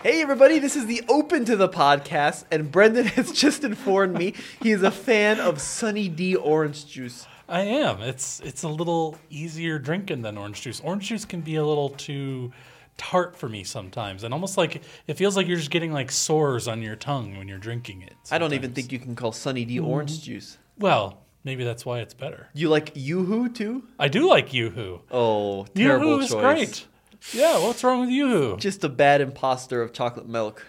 Hey everybody, this is the Open to the podcast, and Brendan has just informed me he is a fan of Sunny D orange juice. I am. It's it's a little easier drinking than orange juice. Orange juice can be a little too tart for me sometimes, and almost like it feels like you're just getting like sores on your tongue when you're drinking it. I don't even think you can call Sunny D mm-hmm. orange juice. Well, maybe that's why it's better. You like Yoo-Hoo too? I do like YooHoo. Oh, terrible YooHoo is choice. great. Yeah, what's wrong with you? Just a bad imposter of chocolate milk.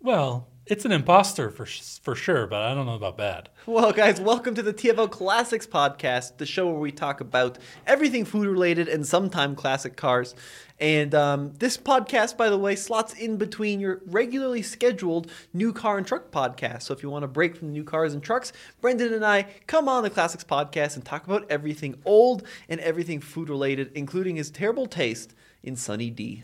Well, it's an imposter for for sure, but I don't know about bad. Well, guys, welcome to the TFL Classics podcast, the show where we talk about everything food related and sometimes classic cars. And um, this podcast, by the way, slots in between your regularly scheduled new car and truck podcast. So if you want to break from the new cars and trucks, Brendan and I come on the Classics podcast and talk about everything old and everything food related, including his terrible taste in Sunny D.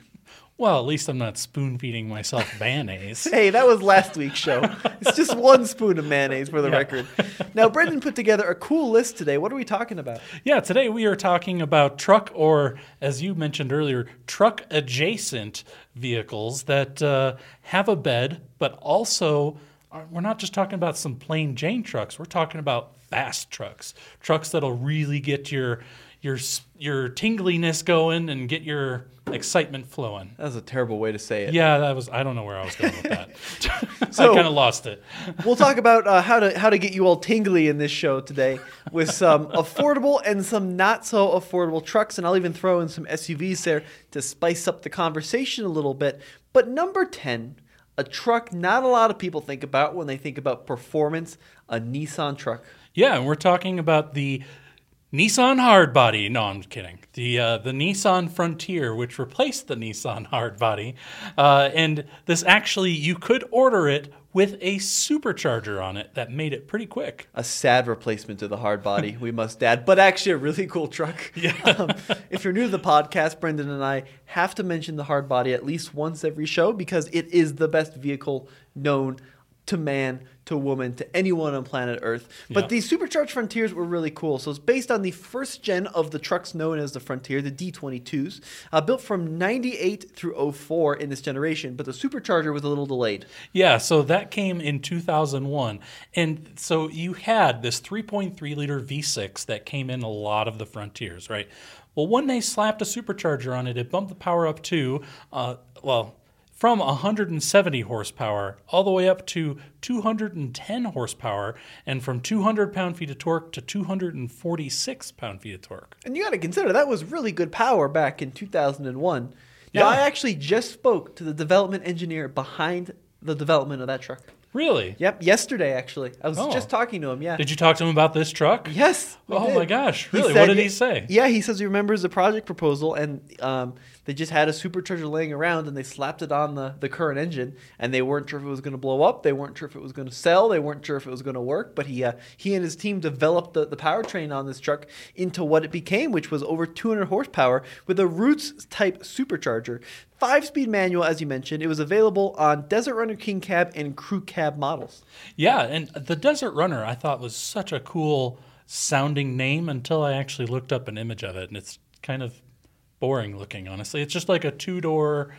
Well, at least I'm not spoon feeding myself mayonnaise. Hey, that was last week's show. It's just one spoon of mayonnaise for the Yeah. record. Now, Brendan put together a cool list today. What are we talking about? Yeah, today we are talking about truck or, as you mentioned earlier, truck adjacent vehicles that uh, have a bed, but also are, we're not just talking about some plain Jane trucks. We're talking about fast trucks, trucks that'll really get your your your tingliness going and get your excitement flowing. That was a terrible way to say it. Yeah, that was. I don't know where I was going with that. So- I kind of lost it. We'll talk about uh, how to how to get you all tingly in this show today with some affordable and some not so affordable trucks, and I'll even throw in some SUVs there to spice up the conversation a little bit. But number ten, a truck not a lot of people think about when they think about performance, a Nissan truck. Yeah, and we're talking about the Nissan Hardbody. No, I'm kidding. The uh, the Nissan Frontier, which replaced the Nissan Hardbody, uh, and this actually you could order it with a supercharger on it that made it pretty quick. A sad replacement to the hardbody, we must add, but actually a really cool truck. Yeah. Um, if you're new to the podcast, Brendan and I have to mention the hardbody at least once every show because it is the best vehicle known to man, to woman, to anyone on planet Earth. But these supercharged Frontiers were really cool. So it's based on the first gen of the trucks known as the Frontier, the D22s, uh, built from 98 through 04 in this generation, but the supercharger was a little delayed. Yeah, so that came in 2001. And so you had this 3.3 liter V6 that came in a lot of the Frontiers, right? Well, when they slapped a supercharger on it, it bumped the power up to, uh, well, from 170 horsepower all the way up to 210 horsepower, and from 200 pound feet of torque to 246 pound feet of torque. And you got to consider that was really good power back in 2001. Yeah. Now, I actually just spoke to the development engineer behind the development of that truck. Really? Yep, yesterday actually. I was Oh. just talking to him. Yeah. Did you talk to him about this truck? yes. Oh did. my gosh, really? said What did he- he say? Yeah, he says he remembers the project proposal, and um, they just had a supercharger laying around, and they slapped it on the, the current engine, and they weren't sure if it was going to blow up, they weren't sure if it was going to sell, they weren't sure if it was going to work. But he uh, he and his team developed the, the powertrain on this truck into what it became, which was over 200 horsepower with a Roots type supercharger. Five speed manual, as you mentioned. It was available on Desert Runner King Cab and Crew Cab models. Yeah, and the Desert Runner I thought was such a cool sounding name until I actually looked up an image of it, and it's kind of boring looking, honestly. It's just like a two door,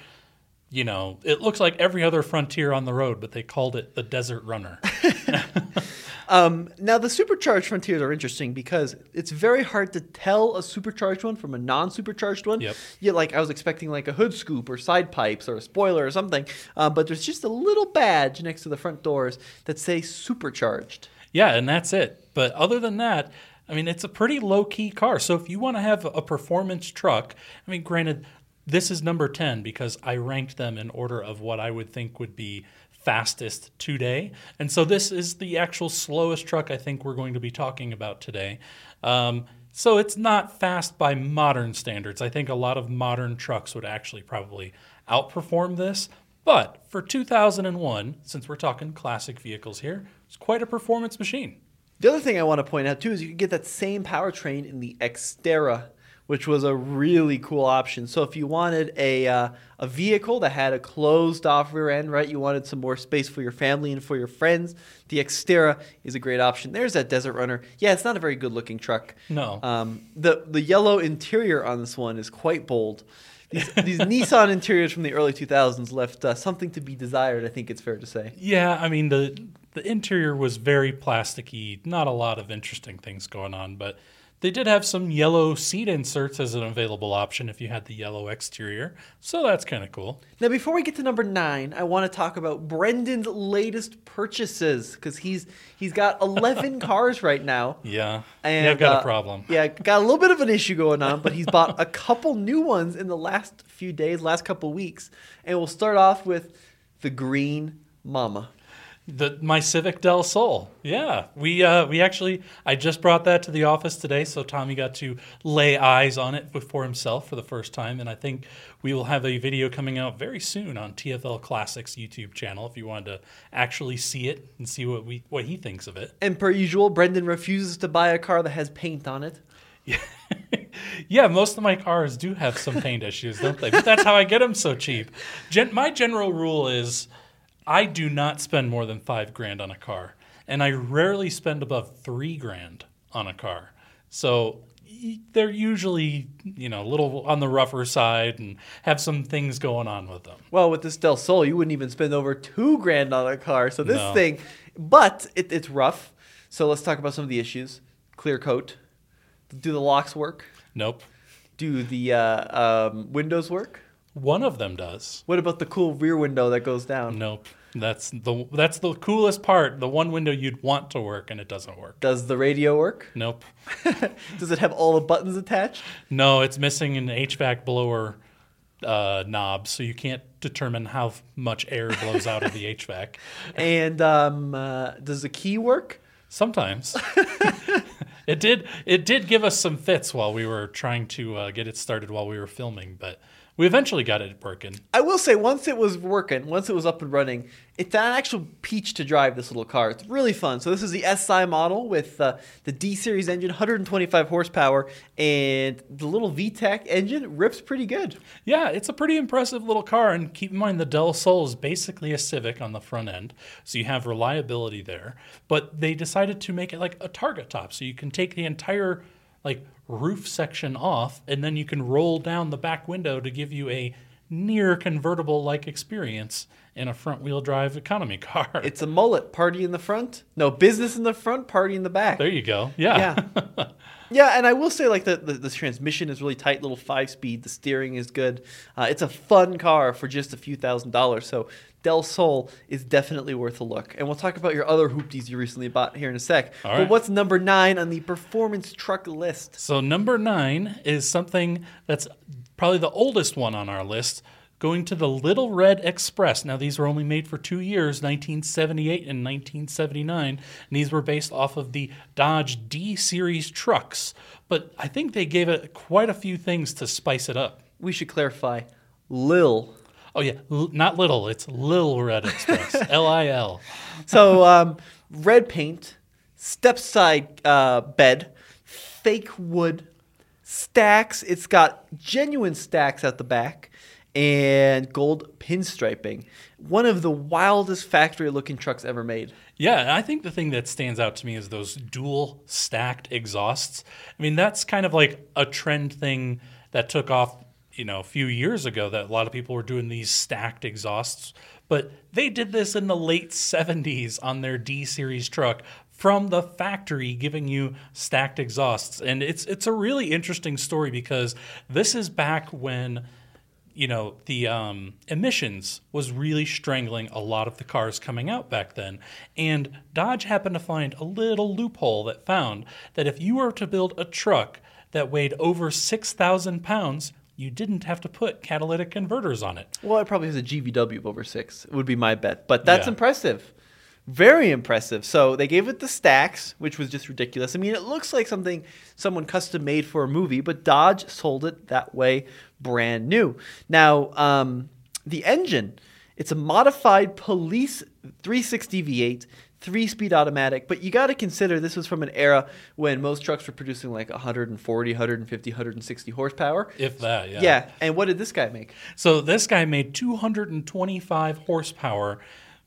you know, it looks like every other Frontier on the road, but they called it the Desert Runner. Um, now the supercharged frontiers are interesting because it's very hard to tell a supercharged one from a non-supercharged one. Yep. Yeah, like I was expecting like a hood scoop or side pipes or a spoiler or something, uh, but there's just a little badge next to the front doors that say supercharged. yeah, and that's it. But other than that, I mean, it's a pretty low key car. So if you want to have a performance truck, I mean, granted, this is number 10 because I ranked them in order of what I would think would be fastest today. And so this is the actual slowest truck I think we're going to be talking about today. Um, so it's not fast by modern standards. I think a lot of modern trucks would actually probably outperform this. But for 2001, since we're talking classic vehicles here, it's quite a performance machine. The other thing I want to point out too is you can get that same powertrain in the Xterra, which was a really cool option. So if you wanted a uh, a vehicle that had a closed off rear end, right? You wanted some more space for your family and for your friends. The Xterra is a great option. There's that Desert Runner. Yeah, it's not a very good looking truck. No. Um, the the yellow interior on this one is quite bold. these, these Nissan interiors from the early 2000s left uh, something to be desired. I think it's fair to say. Yeah, I mean the the interior was very plasticky, not a lot of interesting things going on, but they did have some yellow seat inserts as an available option if you had the yellow exterior. So that's kind of cool. Now, before we get to number nine, I want to talk about Brendan's latest purchases because he's he's got 11 cars right now. Yeah. And yeah, I've got uh, a problem. Yeah, got a little bit of an issue going on, but he's bought a couple new ones in the last few days, last couple weeks. And we'll start off with the Green Mama. The my Civic Del Sol. Yeah, we uh, we actually I just brought that to the office today, so Tommy got to lay eyes on it for himself for the first time, and I think we will have a video coming out very soon on TFL Classics YouTube channel if you wanted to actually see it and see what we what he thinks of it. And per usual, Brendan refuses to buy a car that has paint on it. yeah, most of my cars do have some paint issues, don't they? But that's how I get them so cheap. Gen- my general rule is I do not spend more than five grand on a car, and I rarely spend above three grand on a car. So they're usually, you know, a little on the rougher side and have some things going on with them. Well, with this Del Sol, you wouldn't even spend over two grand on a car. So this No. thing, but it, it's rough. So let's talk about some of the issues. Clear coat. Do the locks work? Nope. Do the uh, um, windows work? One of them does. What about the cool rear window that goes down? Nope. That's the that's the coolest part. The one window you'd want to work and it doesn't work. Does the radio work? Nope. Does it have all the buttons attached? No, it's missing an HVAC blower uh, knob, so you can't determine how much air blows out of the HVAC. And um, uh, does the key work? Sometimes it did. It did give us some fits while we were trying to uh, get it started while we were filming, but we eventually got it working. I will say, once it was working, once it was up and running, it's an actual peach to drive this little car. It's really fun. So this is the SI model with uh, the D series engine, 125 horsepower, and the little VTEC engine rips pretty good. Yeah, it's a pretty impressive little car, and keep in mind the Del Sol is basically a Civic on the front end, so you have reliability there. But they decided to make it like a Targa top, so you can take the entire like roof section off, and then you can roll down the back window to give you a near convertible like experience in a front wheel drive economy car. It's a mullet. Party in the front. No, business in the front, party in the back. there you go. Yeah. Yeah. yeah, and I will say like the, the, the transmission is really tight, little five speed. The steering is good. Uh, it's a fun car for just a few thousand dollars. So Del Sol is definitely worth a look. And we'll talk about your other hoopties you recently bought here in a sec. All but right. what's number nine on the performance truck list? So number nine is something that's probably the oldest one on our list. Going to the Little Red Express. Now these were only made for two years, 1978 and 1979, and these were based off of the Dodge D series trucks. But I think they gave it quite a few things to spice it up. We should clarify. Lil. Oh yeah, L- not little, it's Lil Red Express, L I L. So um, red paint, step side uh, bed, fake wood, stacks. It's got genuine stacks at the back, and gold pinstriping. One of the wildest factory looking trucks ever made. Yeah, I think the thing that stands out to me is those dual stacked exhausts. I mean, that's kind of like a trend thing that took off, you know, a few years ago that a lot of people were doing these stacked exhausts. But they did this in the late 70s on their D series truck from the factory giving you stacked exhausts. And it's it's a really interesting story because this is back when you know the um, emissions was really strangling a lot of the cars coming out back then and dodge happened to find a little loophole that found that if you were to build a truck that weighed over 6000 pounds you didn't have to put catalytic converters on it Well, it probably has a GVW of over six, would be my bet. But that's Yeah. impressive. Very impressive. So they gave it the stacks, which was just ridiculous. I mean, it looks like something someone custom made for a movie, but Dodge sold it that way, brand new. Now, um, the engine, it's a modified police 360 V8, three speed automatic, but you got to consider this was from an era when most trucks were producing like 140, 150, 160 horsepower. if that yeah Yeah. And what did this guy make? So this guy made 225 horsepower,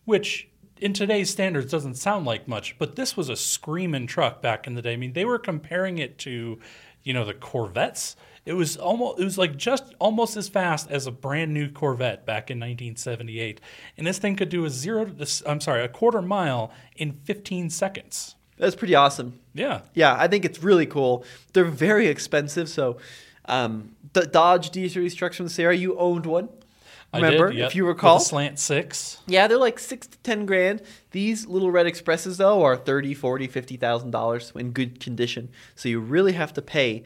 which in today's standards doesn't sound like much, but this was a screaming truck back in the day. I mean, they were comparing it to, you know, the Corvettes It was almost it was like just almost as fast as a brand new Corvette back in 1978, and this thing could do a zero. To I'm sorry, a quarter mile in 15 seconds. That's pretty awesome. Yeah, Yeah, I think it's really cool. They're very expensive. So, um, the Dodge D series trucks from this era, you owned one. Remember, I did, yep, if you recall, slant six. Yeah, they're like six to ten grand. These little red expresses though are thirty, forty, fifty thousand dollars in good condition. So you really have to pay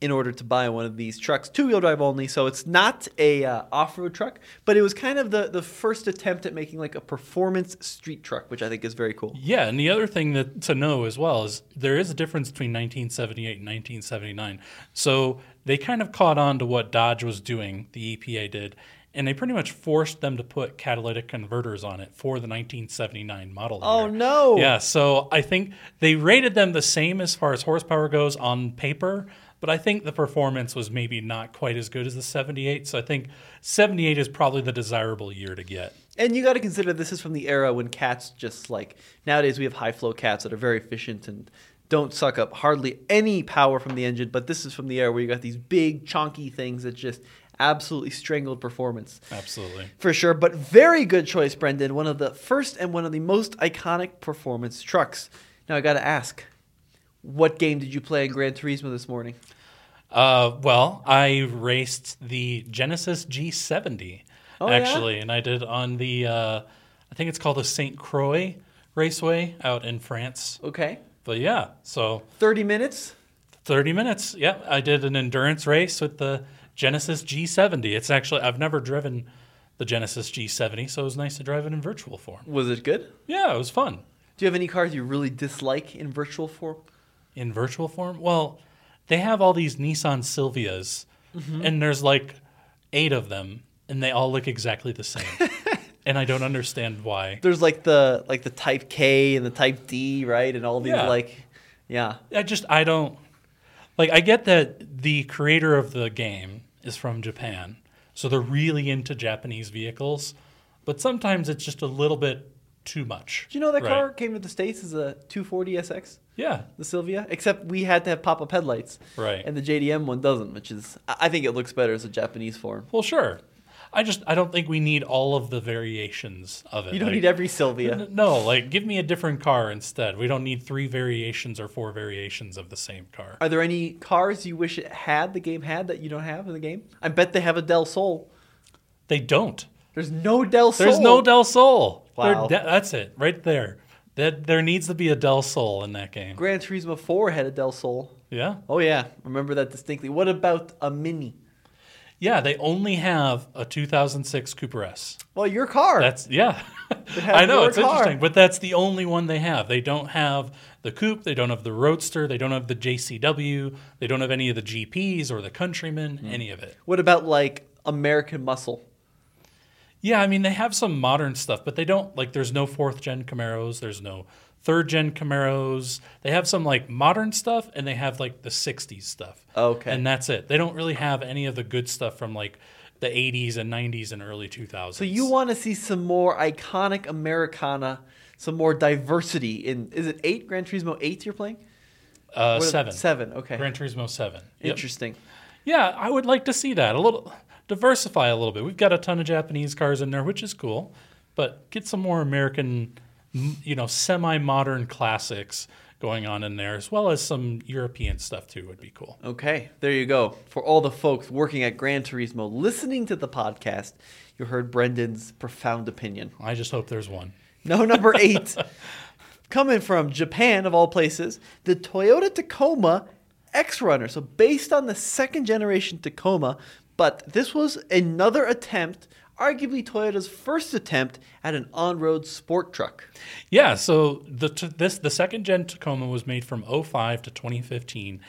in order to buy one of these trucks, two wheel drive only. So it's not a uh, off road truck, but it was kind of the the first attempt at making like a performance street truck, which I think is very cool. Yeah, and the other thing that to know as well is there is a difference between 1978 and 1979. So they kind of caught on to what Dodge was doing, the EPA did, and they pretty much forced them to put catalytic converters on it for the 1979 model Oh year. no! Yeah, so I think they rated them the same as far as horsepower goes on paper, but I think the performance was maybe not quite as good as the 78. So I think 78 is probably the desirable year to get. And you got to consider this is from the era when cats just like nowadays we have high flow cats that are very efficient and don't suck up hardly any power from the engine. But this is from the era where you got these big chunky things that just absolutely strangled performance Absolutely. for sure. But very good choice, Brendan. One of the first and one of the most iconic performance trucks. Now I got to ask, what game did you play in Gran Turismo this morning? Uh, well, I raced the Genesis G70 Oh, yeah? actually, and I did on the uh, I think it's called the Saint Croix Raceway out in France. Okay, But yeah, so thirty minutes. 30 minutes. Yeah, I did an endurance race with the Genesis G70. It's actually I've never driven the Genesis G70, so it was nice to drive it in virtual form. Was it good? Yeah, it was fun. Do you have any cars you really dislike in virtual form? In virtual form? Well, they have all these Nissan Silvias, mm-hmm. and there's like eight of them, and they all look exactly the same. and I don't understand why. There's like the like the Type K and the Type D, right? And all these Yeah. like, yeah. I just I don't like I get that the creator of the game is from Japan. So they're really into Japanese vehicles, but sometimes it's just a little bit too much. Do you know that Right. car came to the states as a 240 SX, Yeah. the Silvia? Except we had to have pop-up headlights, Right. and the JDM one doesn't, which is I think it looks better as a Japanese form. Well, sure. I just I don't think we need all of the variations of it. You don't Like, need every Silvia. No, like give me a different car instead. We don't need three variations or four variations of the same car. Are there any cars you wish it had the game had that you don't have in the game? I bet they have a Del Sol. They don't. There's no Del Sol. There's no Del Sol. Wow. de- that's it, right there. That there needs to be a Del Sol in that game. Gran Turismo 4 had a Del Sol. Yeah, Oh yeah, remember that distinctly. What about a Mini? yeah. They only have a 2006 Cooper S. Well, your car. That's yeah. I know it's car. interesting, but that's the only one they have. They don't have the coupe. They don't have the Roadster. They don't have the JCW. They don't have any of the GPs or the Countryman. Hmm. Any of it. what about like American Muscle? Yeah, I mean they have some modern stuff, but they don't like. There's no fourth gen Camaros. There's no third gen Camaros. They have some like modern stuff, and they have like the '60s stuff. Okay. and that's it. They don't really have any of the good stuff from like the '80s and '90s and early 2000s. So you want to see some more iconic Americana, some more diversity in? Is it eight Gran Turismo eight you're playing? uh, seven, Seven. Okay. Gran Turismo Seven. Yep. Interesting. Yeah, I would like to see that a little diversify a little bit. We've got a ton of Japanese cars in there, which is cool, but get some more American, you know, semi-modern classics going on in there, as well as some European stuff too. Would be cool. Okay, there you go. For all the folks working at Gran Turismo listening to the podcast, you heard Brendan's profound opinion. I just hope there's one. No, number eight. Coming from Japan, of all places, the Toyota Tacoma X Runner. So, based on the second generation Tacoma, but this was another attempt, arguably Toyota's first attempt at an on road sport truck. Yeah, so the this the second gen Tacoma was made from 05 to 2015,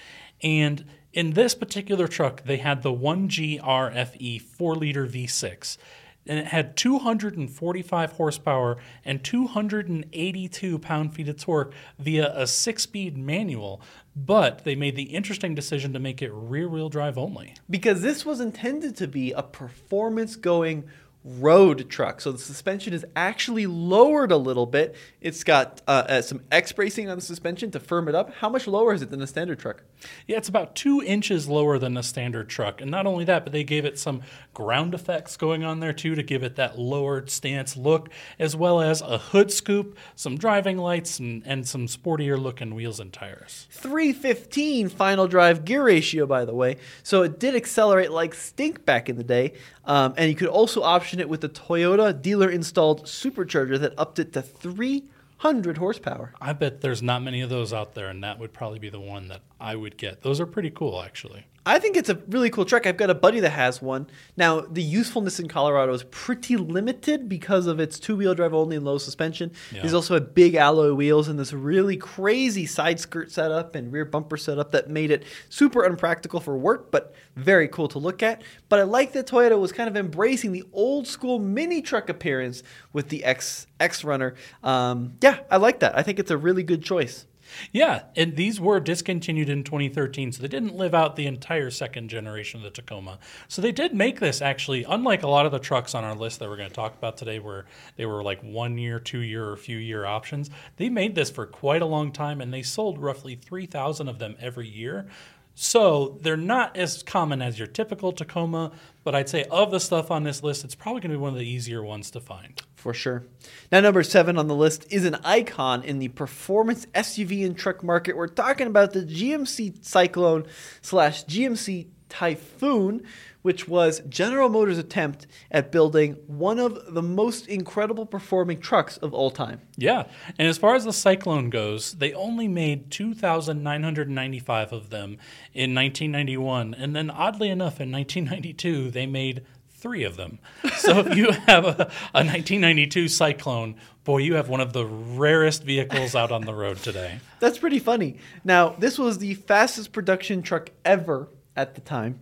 and in this particular truck they had the 1GR-FE 4 liter V6, and it had 245 horsepower and 282 pound feet of torque via a six speed manual. But they made the interesting decision to make it rear wheel drive only. Because this was intended to be a performance going road truck. So the suspension is actually lowered a little bit. It's got uh, uh, some X bracing on the suspension to firm it up. How much lower is it than a standard truck? Yeah, it's about two inches lower than a standard truck. And not only that, but they gave it some ground effects going on there too to give it that lowered stance look, as well as a hood scoop, some driving lights, and, and some sportier looking wheels and tires. 315 final drive gear ratio, by the way. So it did accelerate like stink back in the day. Um, and you could also option it with a Toyota dealer installed supercharger that upped it to 300 horsepower. I bet there's not many of those out there, and that would probably be the one that I would get. Those are pretty cool, actually. I think it's a really cool truck. I've got a buddy that has one. Now, the usefulness in Colorado is pretty limited because of its two wheel drive only and low suspension. Yeah. There's also a big alloy wheels and this really crazy side skirt setup and rear bumper setup that made it super unpractical for work, but very cool to look at. But I like that Toyota was kind of embracing the old school mini truck appearance with the X X Runner. Um, yeah, I like that. I think it's a really good choice. Yeah, and these were discontinued in 2013, so they didn't live out the entire second generation of the Tacoma. So they did make this actually, unlike a lot of the trucks on our list that we're going to talk about today, where they were like one year, two year, or few year options. They made this for quite a long time, and they sold roughly 3,000 of them every year. So they're not as common as your typical Tacoma, but I'd say of the stuff on this list, it's probably going to be one of the easier ones to find. For sure. Now, number seven on the list is an icon in the performance SUV and truck market. We're talking about the GMC Cyclone slash GMC Typhoon, which was General Motors' attempt at building one of the most incredible performing trucks of all time. Yeah, and as far as the Cyclone goes, they only made 2,995 of them in 1991, and then oddly enough, in 1992 they made three of them. So if you have a, a 1992 Cyclone, boy, you have one of the rarest vehicles out on the road today. That's pretty funny. Now, this was the fastest production truck ever at the time.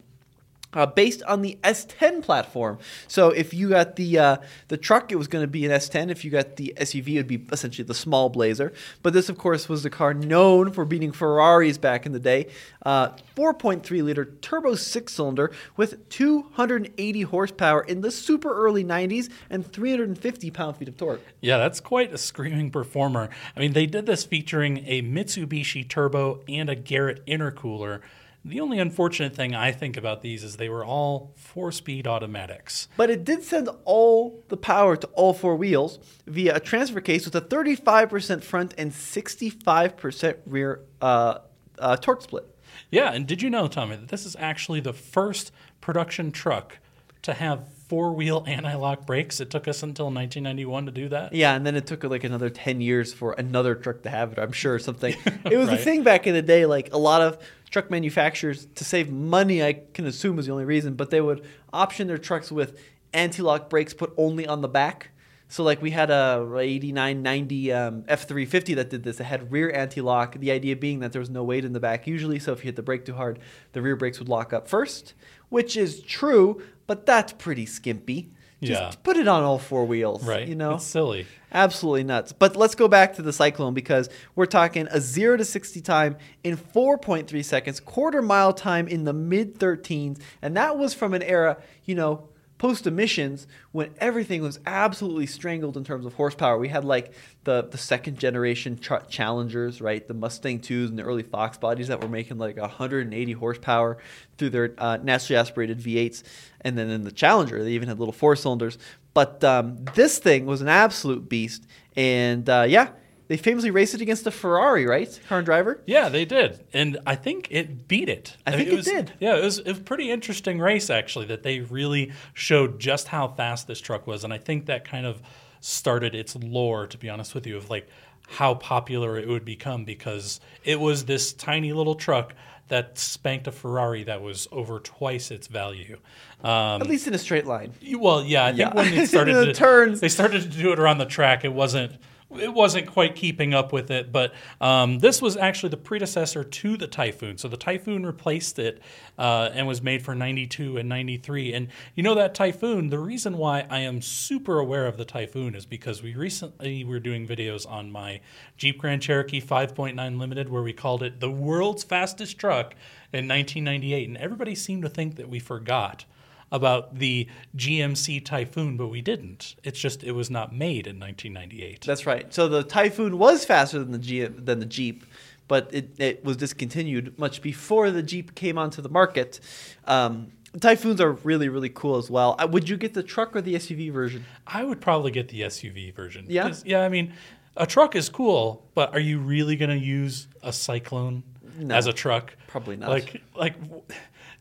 Uh, based on the S10 platform. So if you got the uh, the truck, it was going to be an S10. If you got the SUV, it would be essentially the small Blazer. But this, of course, was the car known for beating Ferraris back in the day. Uh, 4.3 liter turbo six cylinder with 280 horsepower in the super early 90s and 350 pound feet of torque. Yeah, that's quite a screaming performer. I mean, they did this featuring a Mitsubishi turbo and a Garrett intercooler. The only unfortunate thing I think about these is they were all four speed automatics. But it did send all the power to all four wheels via a transfer case with a 35% front and 65% rear uh, uh, torque split. Yeah, and did you know, Tommy, that this is actually the first production truck to have four wheel anti lock brakes? It took us until 1991 to do that. Yeah, and then it took like another 10 years for another truck to have it, I'm sure, something. It was Right. the thing back in the day, like a lot of truck manufacturers, to save money, I can assume was the only reason, but they would option their trucks with anti lock brakes put only on the back. So like we had a 8990 um, F350 that did this. It had rear anti-lock. The idea being that there was no weight in the back usually, so if you hit the brake too hard, the rear brakes would lock up first, which is true, but that's pretty skimpy. Just Yeah. put it on all four wheels, Right. You know, It's silly. Absolutely nuts. But let's go back to the Cyclone because we're talking a 0 to 60 time in 4.3 seconds, quarter mile time in the mid 13s. And that was from an era, you know, post emissions when everything was absolutely strangled in terms of horsepower. We had like the, the second generation ch- Challengers, right? The Mustang 2s and the early Fox bodies that were making like 180 horsepower through their uh, naturally aspirated V8s. And then in the Challenger, they even had little four cylinders. But um, this thing was an absolute beast. And uh, yeah, they famously raced it against a Ferrari, right? Car and driver? Yeah, they did, and I think it beat it. I think mean, it was, did. Yeah, it was, it was a pretty interesting race actually. That they really showed just how fast this truck was, and I think that kind of started its lore. To be honest with you, of like how popular it would become because it was this tiny little truck that spanked a Ferrari that was over twice its value. Um, At least in a straight line. well, yeah, I think Yeah. when they started The to, turns. they started to do it around the track. It wasn't it wasn't quite keeping up with it, but um, this was actually the predecessor to the Typhoon. So the Typhoon replaced it uh, and was made for 92 and 93. And you know that Typhoon, the reason why I am super aware of the Typhoon is because we recently were doing videos on my Jeep Grand Cherokee 5.9 Limited where we called it the world's fastest truck in 1998. And everybody seemed to think that we forgot about the GMC Typhoon, but we didn't. It's just it was not made in 1998. That's right. So the Typhoon was faster than the G- than the Jeep, but it, it was discontinued much before the Jeep came onto the market. Um, Typhoons are really really cool as well. Uh, would you get the truck or the SUV version? I would probably get the SUV version. Yeah? Yeah, I mean, a truck is cool, but are you really going to use a Cyclone No. as a truck? Probably not. Like, like,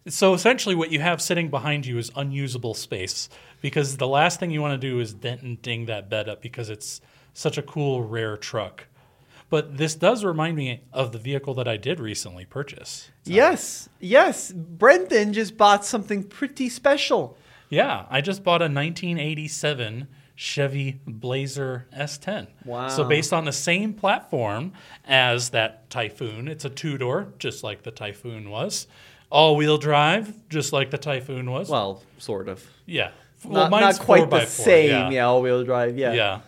so essentially, what you have sitting behind you is unusable space because the last thing you want to do is dent and ding that bed up because it's such a cool, rare truck. But this does remind me of the vehicle that I did recently purchase. Yes, yes. Brendan just bought something pretty special. Yeah, I just bought a 1987 Chevy Blazer S10. Wow. So based on the same platform as that Typhoon, it's a two-door, just like the Typhoon was. All-wheel drive, just like the Typhoon was. Well, sort of. yeah. not, not quite the same. Yeah, all-wheel drive. Yeah. Yeah.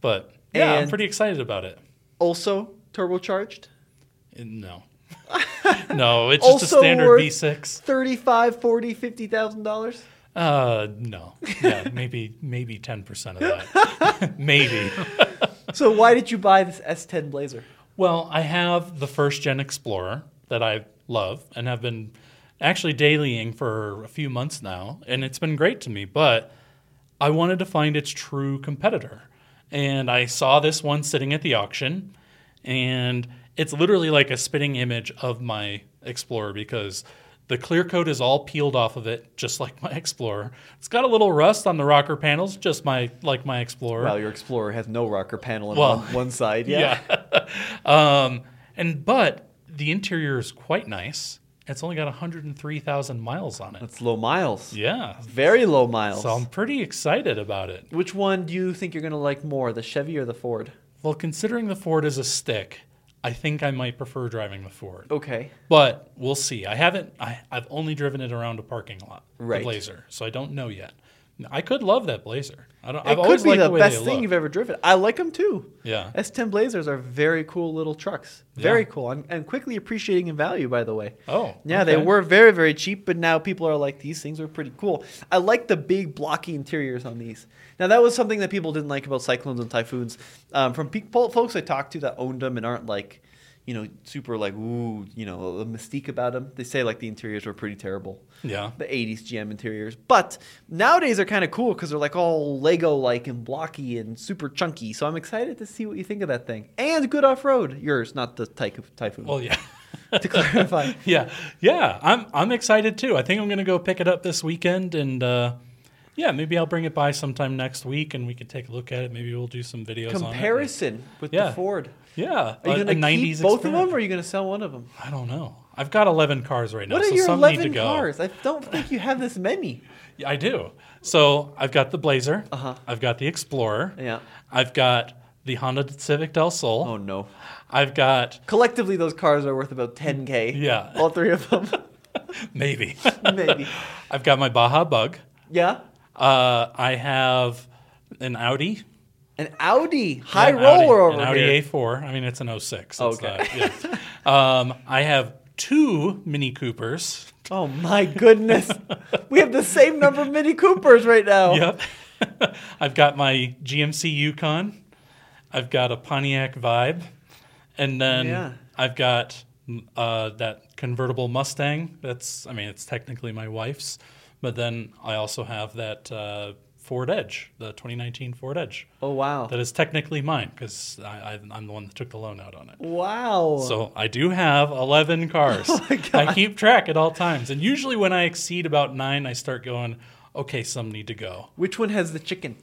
But yeah, I'm pretty excited about it. Also turbocharged. No. no, it's just a standard worth- V6. 35 40 50000 dollars Uh, no. Yeah, maybe maybe 10% of that. maybe. so why did you buy this s10 blazer Well, I have the first gen Explorer that I love and have been actually dailying for a few months now, and it's been great to me. But I wanted to find its true competitor. And I saw this one sitting at the auction, and it's literally like a spitting image of my Explorer because the clear coat is all peeled off of it, just like my Explorer. It's got a little rust on the rocker panels, just my like my Explorer. well your explorer has no rocker panel on Well, one, one side yeah, Yeah. um, and but the interior is quite nice. It's only got 103,000 miles on it. that's low miles Yeah. very low miles So I'm pretty excited about it. which one do you think you're going to like more the chevy or the ford Well, considering the Ford is a stick, I think I might prefer driving the Ford. okay But we'll see. I haven't. I, I've only driven it around a parking lot. Right. The Blazer. So I don't know yet. I could love that Blazer. I don't. it I've could always be liked the way best they thing look. you've ever driven i like them too Yeah. s10 blazers are very cool little trucks very Yeah. cool and, and quickly appreciating in value by the way Oh. Yeah, they okay. were very, very cheap, but now people are like, these things are pretty cool. I like the big blocky interiors on these. Now, that was something that people didn't like about Cyclones and Typhoons. Um, from people, folks I talked to that owned them and aren't like, you know, super like, ooh, you know, a mystique about them, they say like the interiors were pretty terrible. Yeah. The 80s GM interiors. But nowadays they're kind of cool because they're like all Lego like and blocky and super chunky. So I'm excited to see what you think of that thing. And good off road. Yours, not the Ty- Typhoon. Well, yeah. to clarify. yeah, yeah. I'm I'm excited too. I think I'm gonna go pick it up this weekend, and uh, yeah, maybe I'll bring it by sometime next week, and we can take a look at it. Maybe we'll do some videos on it. Comparison with Yeah. the Ford. Yeah, Are you going to 90s keep both of them, or are you going to sell one of them? I don't know. I've got 11 cars right now, What are so your some eleven cars? I don't think you have this many. Yeah, I do. So I've got the Blazer. Uh-huh. I've got the Explorer. Yeah. I've got the Honda Civic Del Sol. Oh no. I've got Collectively, those cars are worth about 10k. Yeah. All three of them. maybe. Maybe. I've got my Baja Bug. Yeah. Uh, I have an Audi. An Audi high Yeah, roller Audi, over an Audi here. A4. I mean, it's an 06. It's Okay. not- yeah. um, I have two Mini Coopers. Oh my goodness. we have the same number of Mini Coopers right now. Yep. I've got my GMC Yukon. I've got a Pontiac Vibe, and then Yeah. I've got uh, that convertible Mustang. That's, I mean, it's technically my wife's, but then I also have that uh, Ford Edge, the 2019 Ford Edge, Oh wow. that is technically mine because I, I, I'm the one that took the loan out on it. Wow. So I do have 11 cars. Oh. I keep track at all times. And usually when I exceed about nine, I start going, okay, some need to go. Which one has the chicken?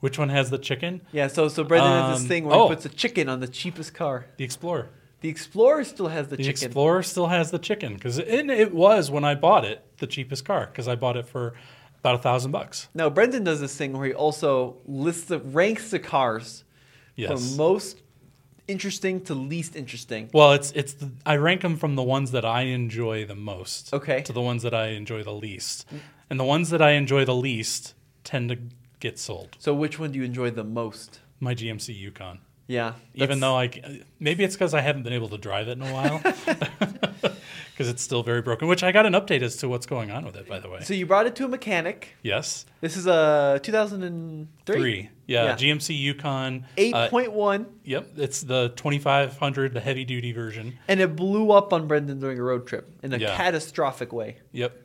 Which one has the chicken? Yeah, so so Brendan has this Um, thing where oh. he puts a chicken on the cheapest car. The Explorer. The Explorer still has the, The chicken. The Explorer still has the chicken because it, it was when I bought it the cheapest car because I bought it for about a thousand bucks. Now Brendan does this thing where he also lists the ranks the cars Yes. from most interesting to least interesting. well, it's it's the, I rank them from the ones that I enjoy the most. Okay. To the ones that I enjoy the least, mm. and the ones that I enjoy the least tend to get sold. So which one do you enjoy the most? My GMC Yukon. Yeah. Even though I c- maybe it's because I haven't been able to drive it in a while. because it's still very broken. Which I got an update as to what's going on with it, by the way. So you brought it to a mechanic. yes, This is a 2003. three. Yeah, Yeah. GMC Yukon. Eight uh, point Yep, it's the 2500, the heavy duty version. and it blew up on Brendan during a road trip in a Yeah. catastrophic way. Yep.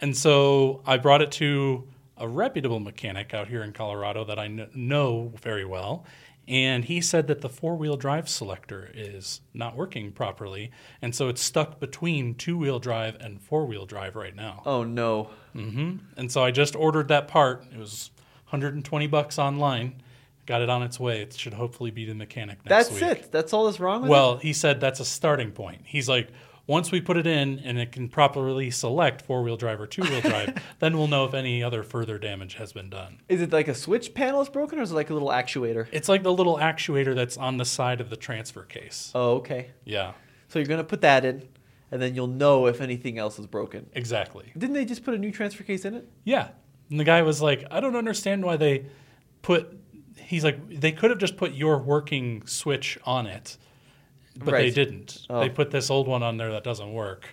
And so I brought it to a reputable mechanic out here in Colorado that I kn- know very well. And he said that the four wheel drive selector is not working properly. And so it's stuck between two wheel drive and four wheel drive right now. Oh no! Mm-hmm. And so I just ordered that part. It was 120 bucks online. Got it on its way. It should hopefully be the mechanic next That's week. That's it. That's all that's wrong with it. Well, he said that's a starting point. He's like, once we put it in and it can properly select four wheel drive or two wheel drive, then we'll know if any other further damage has been done. Is it like a switch panel is broken, or is it like a little actuator? It's like the little actuator that's on the side of the transfer case. Oh, okay. Yeah, So you're gonna put that in, and then you'll know if anything else is broken. exactly. Didn't they just put a new transfer case in it? Yeah. And the guy was like, I don't understand why they put, he's like, they could have just put your working switch on it, but they didn't. Oh. They put this old one on there that doesn't work.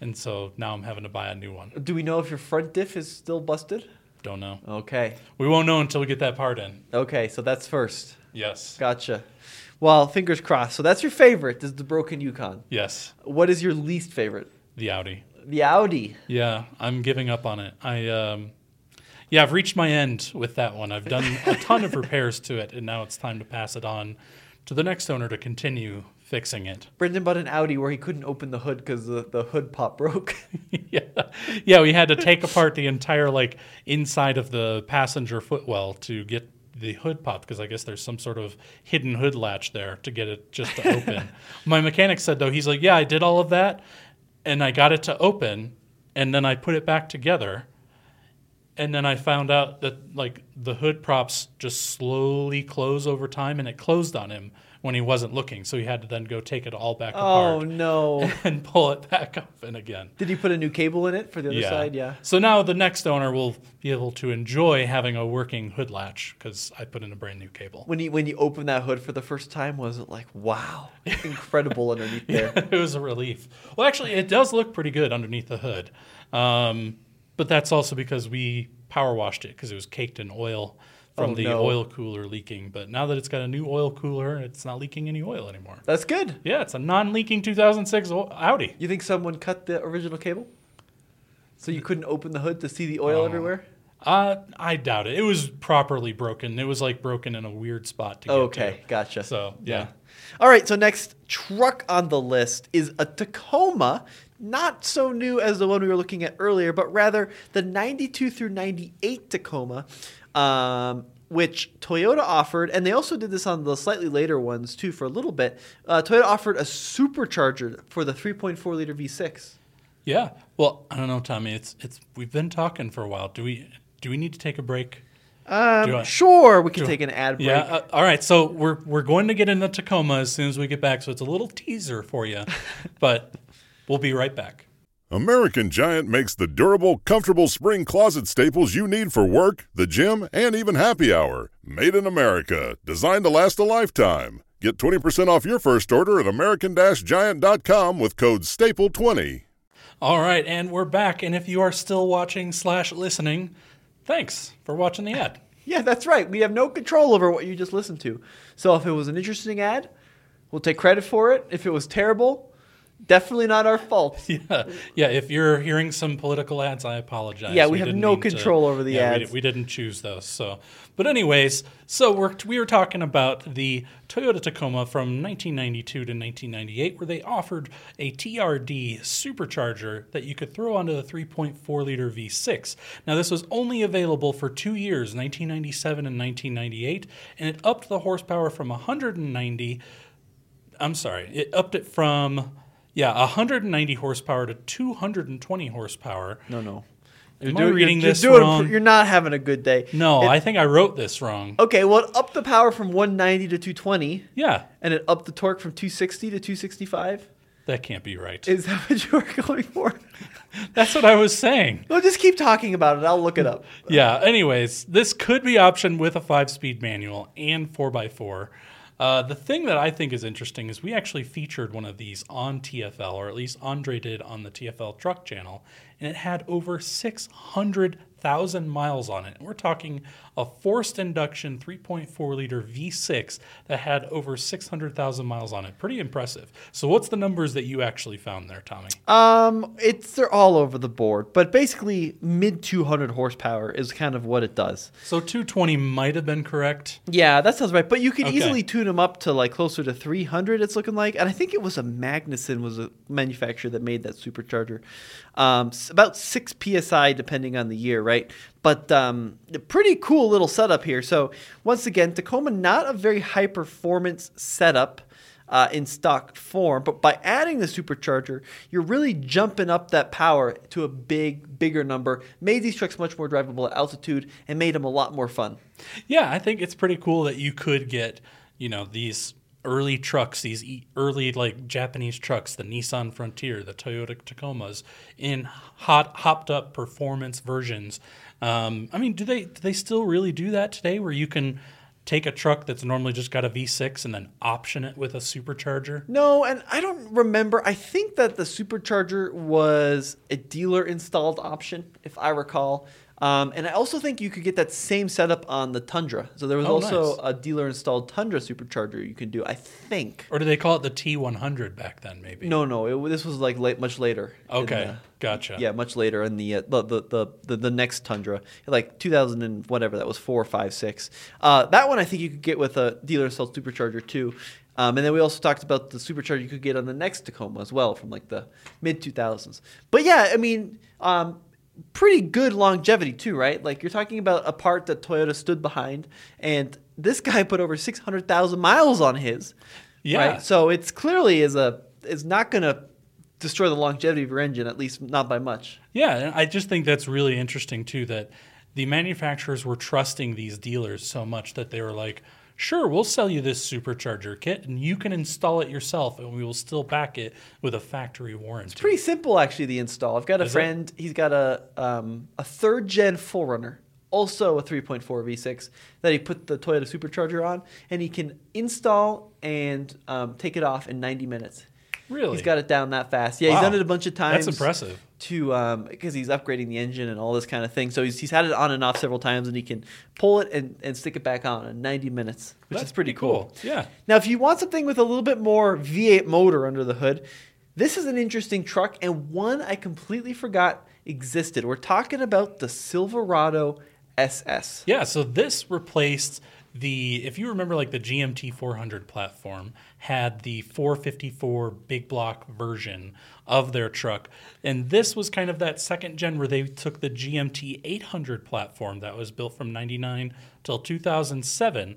And so now I'm having to buy a new one. Do we know if your front diff is still busted? Don't know. Okay. We won't know until we get that part in. Okay, so that's first. Yes. Gotcha. Well, fingers crossed. So that's your favorite is the broken Yukon. Yes. What is your least favorite? The Audi. The Audi. Yeah, I'm giving up on it. I um yeah, I've reached my end with that one. I've done a ton of repairs to it and now it's time to pass it on to the next owner to continue fixing it. Brendan bought an Audi where he couldn't open the hood because the, the hood pop broke. yeah. Yeah, we had to take apart the entire like inside of the passenger footwell to get the hood pop because I guess there's some sort of hidden hood latch there to get it just to open. My mechanic said though, he's like, "Yeah, I did all of that and I got it to open and then I put it back together." And then I found out that like the hood props just slowly close over time and it closed on him when he wasn't looking. So he had to then go take it all back apart. oh apart no. and pull it back up and again. Did he put a new cable in it for the other side? Yeah. So now the next owner will be able to enjoy having a working hood latch because I put in a brand new cable. When you when you opened that hood for the first time, was it like wow, incredible underneath there? it was a relief. Well, actually, it does look pretty good underneath the hood, um, but that's also because we power washed it because it was caked in oil from Oh, the no. oil cooler leaking. But now that it's got a new oil cooler, it's not leaking any oil anymore. That's good. Yeah, it's a non-leaking 2006 Audi. You think someone cut the original cable? So you couldn't open the hood to see the oil Oh. everywhere? Uh, I doubt it. It was properly broken. It was like broken in a weird spot to get Okay, to. gotcha. So yeah. All right, so next truck on the list is a Tacoma, not so new as the one we were looking at earlier, but rather the 92 through 98 Tacoma, um, which Toyota offered, and they also did this on the slightly later ones too for a little bit. Uh, Toyota offered a supercharger for the 3.4 liter V6. Yeah. Well, I don't know, Tommy. It's it's we've been talking for a while. Do we do we need to take a break? Um, I- sure, we can take an ad break. Yeah. Uh, all right. So we're we're going to get into Tacoma as soon as we get back. So it's a little teaser for you, but we'll be right back. American Giant makes the durable, comfortable spring closet staples you need for work, the gym, and even happy hour. Made in America, designed to last a lifetime. Get 20% off your first order at American-Giant.com with code STAPLE20. All right, and we're back. And if you are still watching slash listening, thanks for watching the ad. Yeah, that's right. We have no control over what you just listened to. So if it was an interesting ad, we'll take credit for it. If it was terrible, definitely not our fault. Yeah, yeah. If you're hearing some political ads, I apologize. Yeah, we have no mean to- control over the yeah, ads. di- We, didn't choose those. So, but anyways, so we're we were talking about the Toyota Tacoma from 1992 to 1998, where they offered a TRD supercharger that you could throw onto the 3.4 liter V6. Now, this was only available for two years, 1997 and 1998, and it upped the horsepower from 190 I'm sorry, it upped it from yeah 190 horsepower to 220 horsepower. No, no. Am You're I reading you're this doing- wrong? You're not having a good day. No, It- I think I wrote this wrong. Okay, well, it upped the power from 190 to 220, Yeah, and it upped the torque from 260 to 265. that can't be right. Is that what you were going for? That's what I was saying. Well, just keep talking about it. I'll look it up. Yeah. Anyways, this could be optioned with a five-speed manual and four x four. Uh, the thing that I think is interesting is we actually featured one of these on TFL, or at least Andre did on the TFL Truck channel, and it had over 600,000 miles on it. And we're talking a forced induction 3.4 liter V6 that had over 600,000 miles on it. Pretty impressive. So, what's the numbers that you actually found there, Tommy? Um, it's they're all over the board, but basically mid 200 horsepower is kind of what it does. So, 220 might have been correct. Yeah, that sounds right. But you could Okay. easily tune them up to like closer to 300. It's looking like, and I think it was a Magnuson was a manufacturer that made that supercharger. Um, about six psi depending on the year, right? But um, pretty cool little setup here. So once again, Tacoma not a very high performance setup. Uh, in stock form, but by adding the supercharger, you're really jumping up that power to a big, bigger number. Made these trucks much more drivable at altitude, and made them a lot more fun. Yeah, I think it's pretty cool that you could get, you know, these early trucks, these early like Japanese trucks, the Nissan Frontier, the Toyota Tacomas, in hot hopped up performance versions. Um, I mean, do they do they still really do that today, where you can take a truck that's normally just got a V6 and then option it with a supercharger? No, and I don't remember. I think that the supercharger was a dealer installed option, if I recall. Um, and I also think you could get that same setup on the Tundra. So there was Oh, also nice. a dealer installed Tundra supercharger you can do. I think. Or do they call it the T100 back then? Maybe. No, no, it, this was like late, much later. Okay, the- gotcha. yeah, much later in the, uh, the, the the the the next Tundra, like 2000 and whatever that was, four, five, six. Uh, that one I think you could get with a dealer installed supercharger too. Um, and then we also talked about the supercharger you could get on the next Tacoma as well from like the mid 2000s. But yeah, I mean, um, pretty good longevity too, right? Like you're talking about a part that Toyota stood behind, and this guy put over 600,000 miles on his. Yeah. Right? So it's clearly is a is not going to destroy the longevity of your engine, at least not by much. Yeah, and I just think that's really interesting too that the manufacturers were trusting these dealers so much that they were like, "Sure, we'll sell you this supercharger kit and you can install it yourself and we will still back it with a factory warranty." It's pretty simple, actually. The install. I've got a Is it? friend. He's got a um, a third gen 4Runner, also a 3.4 V6 that he put the Toyota supercharger on, and he can install and um, take it off in 90 minutes. Really? He's got it down that fast. Yeah, he's done it a bunch of times. That's impressive. To um, because he's upgrading the engine and all this kind of thing, so he's, he's had it on and off several times, and he can pull it and, and stick it back on in 90 minutes, which That's is pretty cool. Yeah. Now, if you want something with a little bit more V8 motor under the hood, this is an interesting truck and one I completely forgot existed. We're talking about the Silverado SS. Yeah, so this replaced the if you remember like the GMT 400 platform had the 454 big block version of their truck and this was kind of that second gen where they took the GMT 800 platform that was built from 99 till 2007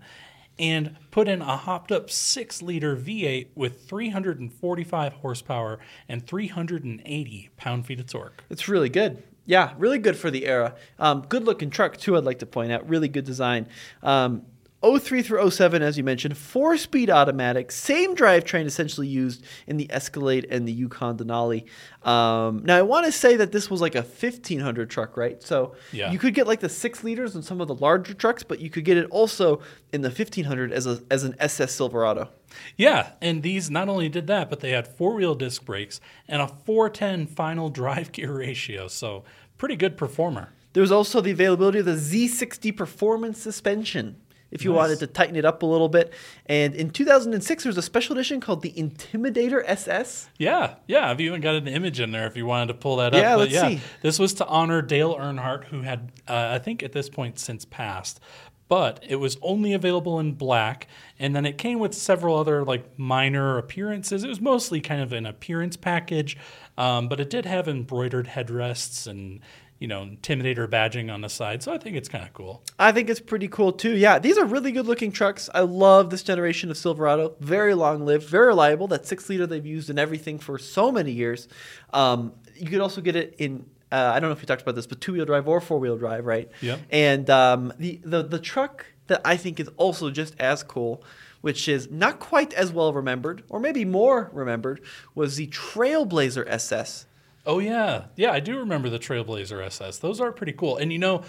and put in a hopped up 6 liter V8 with 345 horsepower and 380 pound feet of torque. It's really good. Yeah, really good for the era. Um, good looking truck, too, I'd like to point out. Really good design. Um, 03 through 07, as you mentioned, four speed automatic, same drivetrain essentially used in the Escalade and the Yukon Denali. Um, now, I want to say that this was like a 1500 truck, right? So Yeah. you could get like the six liters in some of the larger trucks, but you could get it also in the 1500 as, a, as an SS Silverado. Yeah, and these not only did that, but they had four wheel disc brakes and a 410 final drive gear ratio. So, pretty good performer. There was also the availability of the Z60 Performance suspension if you Nice. wanted to tighten it up a little bit. And in 2006, there was a special edition called the Intimidator SS. Yeah, yeah. I've even got an image in there if you wanted to pull that up. Yeah, But let's yeah, see. This was to honor Dale Earnhardt, who had, uh, I think at this point, since passed. But it was only available in black, and then it came with several other like minor appearances. It was mostly kind of an appearance package, um, but it did have embroidered headrests and you know Intimidator badging on the side. So I think it's kind of cool. I think it's pretty cool too. Yeah, these are really good looking trucks. I love this generation of Silverado. Very long lived, very reliable. That six liter they've used in everything for so many years. Um, you could also get it in. Uh, I don't know if you talked about this, but two wheel drive or four wheel drive, right? Yep. And um, the, the the truck that I think is also just as cool, which is not quite as well remembered, or maybe more remembered, was the Trailblazer SS. Oh yeah, yeah, I do remember the Trailblazer SS. Those are pretty cool. And you know,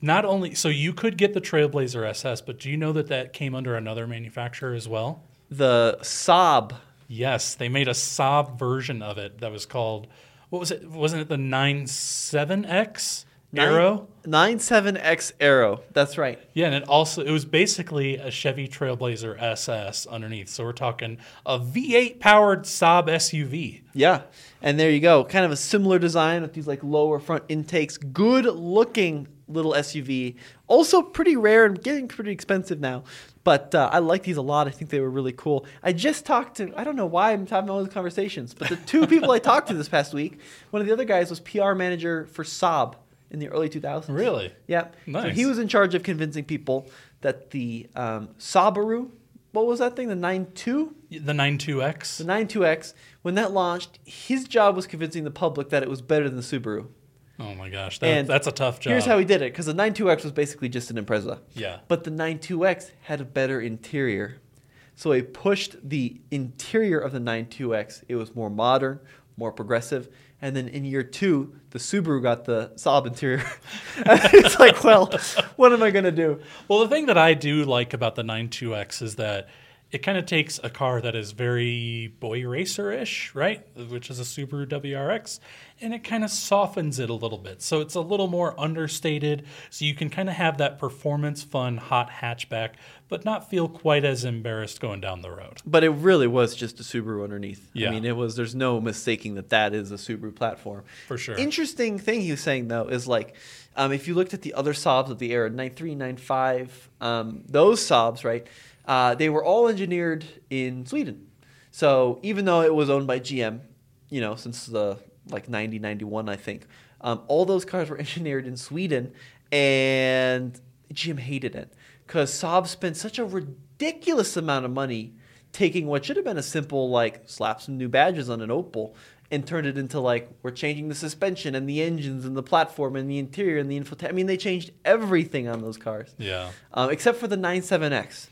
not only so you could get the Trailblazer SS, but do you know that that came under another manufacturer as well? The Saab. Yes, they made a Saab version of it that was called what was it? Wasn't it the 97X Aero? 97X Aero. That's right. Yeah, and it also it was basically a Chevy Trailblazer SS underneath. So we're talking a V8 powered Saab SUV. Yeah. And there you go. Kind of a similar design with these like lower front intakes. Good looking little SUV. Also pretty rare and getting pretty expensive now. But uh, I like these a lot. I think they were really cool. I just talked to, I don't know why I'm having all these conversations, but the two people I talked to this past week, one of the other guys was PR manager for Saab in the early 2000s. Really? Yeah. So Nice. he was in charge of convincing people that the um, Subaru, what was that thing? The 9.2? The 92X. The 92X, when that launched, his job was convincing the public that it was better than the Subaru. Oh my gosh, that, And that's a tough job. Here's how he did it, because the 92X was basically just an Impreza. Yeah. But the 92X had a better interior. So he pushed the interior of the 92X. It was more modern, more progressive. And then in year two, the Subaru got the Saab interior. it's like, well, what am I going to do? Well, the thing that I do like about the 92X is that it kind of takes a car that is very boy racer ish, right? Which is a Subaru WRX, and it kind of softens it a little bit. So it's a little more understated. So you can kind of have that performance fun, hot hatchback, but not feel quite as embarrassed going down the road. But it really was just a Subaru underneath. Yeah. I mean, it was. There's no mistaking that that is a Subaru platform. For sure. Interesting thing he was saying though is like, um, if you looked at the other Saabs of the era, 93, 95, um, those Saabs, right? Uh, they were all engineered in Sweden. So even though it was owned by GM, you know, since the like 90, 91, I think, um, all those cars were engineered in Sweden, and GM hated it because Saab spent such a ridiculous amount of money taking what should have been a simple like slap some new badges on an Opel and turned it into like we're changing the suspension and the engines and the platform and the interior and the infotainment. I mean, they changed everything on those cars, Yeah. um, except for the 97X,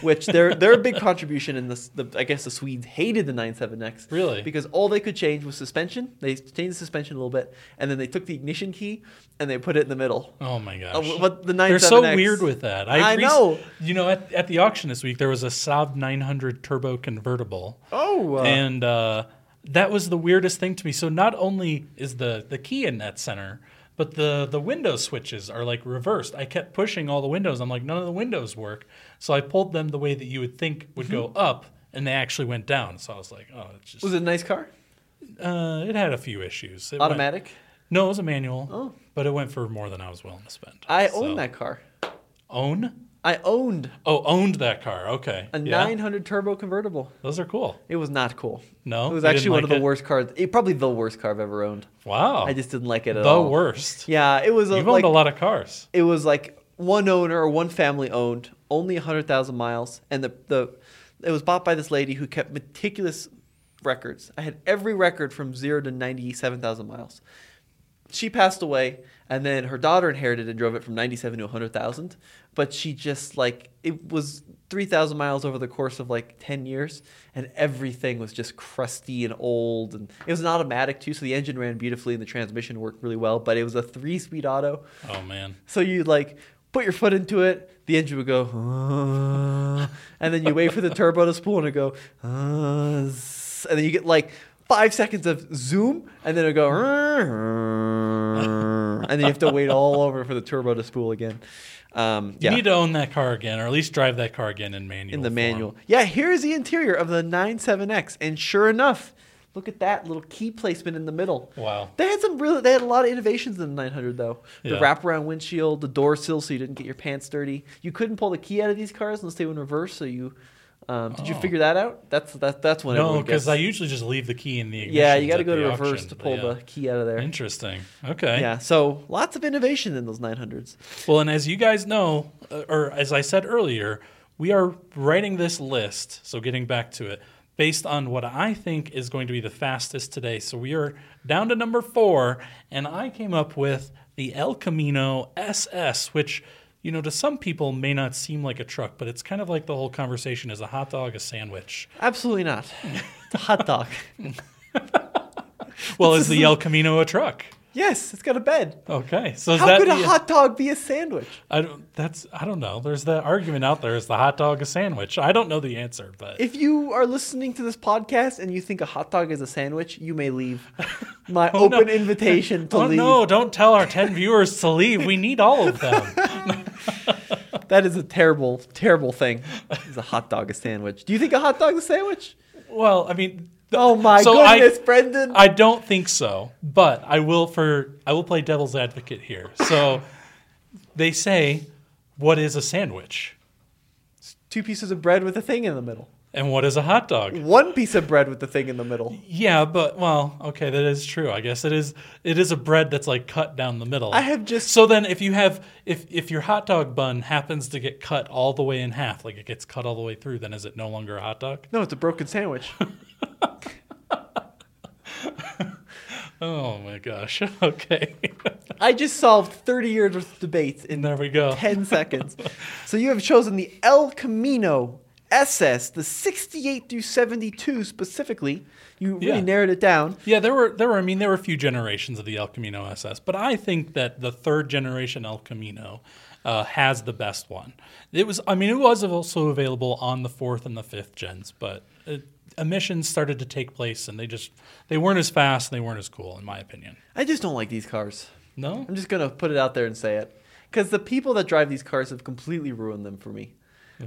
which their their big contribution in this. The, I guess the Swedes hated the 97X Really? because all they could change was suspension. They changed the suspension a little bit, and then they took the ignition key and they put it in the middle. Oh my gosh. Uh, what the They're so weird with that. I rec- know. You know, at, at the auction this week, there was a Saab 900 turbo convertible. Oh, uh, and uh, that was the weirdest thing to me. So not only is the the key in that center, but the the window switches are like reversed. I kept pushing all the windows. I'm like, none of the windows work. So I pulled them the way that you would think would go Mm-hmm. up, and they actually went down. So I was like, oh, it's just was it a nice car? uh, it had a few issues. It went- Automatic. no, it was a manual. Oh. But it went for more than I was willing to spend. I So- owned that car. Own? I owned Oh, owned that car. Okay. a Yeah. 900 turbo convertible. Those are cool. It was not cool. No, it was you actually one like of the it? worst cars. It, probably the worst car I've ever owned. Wow. I just didn't like it at all. the all. worst. Yeah, it was a, You've like owned a lot of cars. it was like one owner or one family owned, only 100,000 miles, and the the it was bought by this lady who kept meticulous records. I had every record from 0 to 97,000 miles. She passed away and then her daughter inherited and drove it from 97 to 100,000, but she just like it was 3,000 miles over the course of like 10 years and everything was just crusty and old and it was an automatic too so the engine ran beautifully and the transmission worked really well, but it was a 3-speed auto. Oh man. So you like put your foot into it, the engine would go, "Uh," and then you wait for the turbo to spool and it go, "Uh," and then you get like five seconds of zoom, and then it go, and then you have to wait all over for the turbo to spool again. Um, You yeah. need to own that car again, or at least drive that car again in manual. in the form. manual. Yeah, here's the interior of the 97X, and sure enough, look at that little key placement in the middle. Wow. They had some really, they had a lot of innovations in the 900 though. The Yeah. wraparound windshield, the door sill so you didn't get your pants dirty. You couldn't pull the key out of these cars unless they were in reverse. So you, um, did you Oh. figure that out? That's that, that's when No, because. I usually just leave the key in the ignition. yeah, you got to go to reverse auction, to pull yeah. the key out of there. Interesting. Okay. Yeah, so lots of innovation in those 900s. Well, and as you guys know, uh, or as I said earlier, we are writing this list. So getting back to it, based on what I think is going to be the fastest today. So we are down to number four, and I came up with the El Camino SS, which. You know, to some people may not seem like a truck, but it's kind of like the whole conversation is a hot dog, a sandwich. Absolutely not. It's a hot dog. Well, is the El Camino a truck? Yes, it's got a bed. Okay, so is How could a the- hot dog be a sandwich? I don't. That's I don't know. There's that argument out there: is the hot dog a sandwich? I don't know the answer, but If you are listening to this podcast and you think a hot dog is a sandwich, you may leave. My Oh, no. open invitation to oh leave. no! Don't tell our ten viewers to leave. We need all of them. That is a terrible, terrible thing. Is a hot dog a sandwich? Do you think a hot dog is a sandwich? well, I mean, Oh my So I- goodness, Brendan. I don't think so, but I will for I will play devil's advocate here. So they say, "What is a sandwich?" Two pieces of bread with a thing in the middle. And what is a hot dog? One piece of bread with the thing in the middle. Yeah, but well, okay, that is true. I guess it is. It is a bread that's like cut down the middle. I have just So then, if you have if if your hot dog bun happens to get cut all the way in half, like it gets cut all the way through, then is it no longer a hot dog? no, it's a broken sandwich. Oh my gosh. Okay. I just solved 30 years worth of debates in there we go. 10 seconds. So you have chosen the El Camino SS, the 68 through 72 specifically. You really Yeah. narrowed it down. Yeah, there were there were I mean there were a few generations of the El Camino SS, but I think that the third generation El Camino uh, has the best one. It was I mean it was also available on the fourth and the fifth gens, but it, emissions started to take place and they just they weren't as fast and they weren't as cool in my opinion. I just don't like these cars. No? I'm just going to put it out there and say it. Because the people that drive these cars have completely ruined them for me.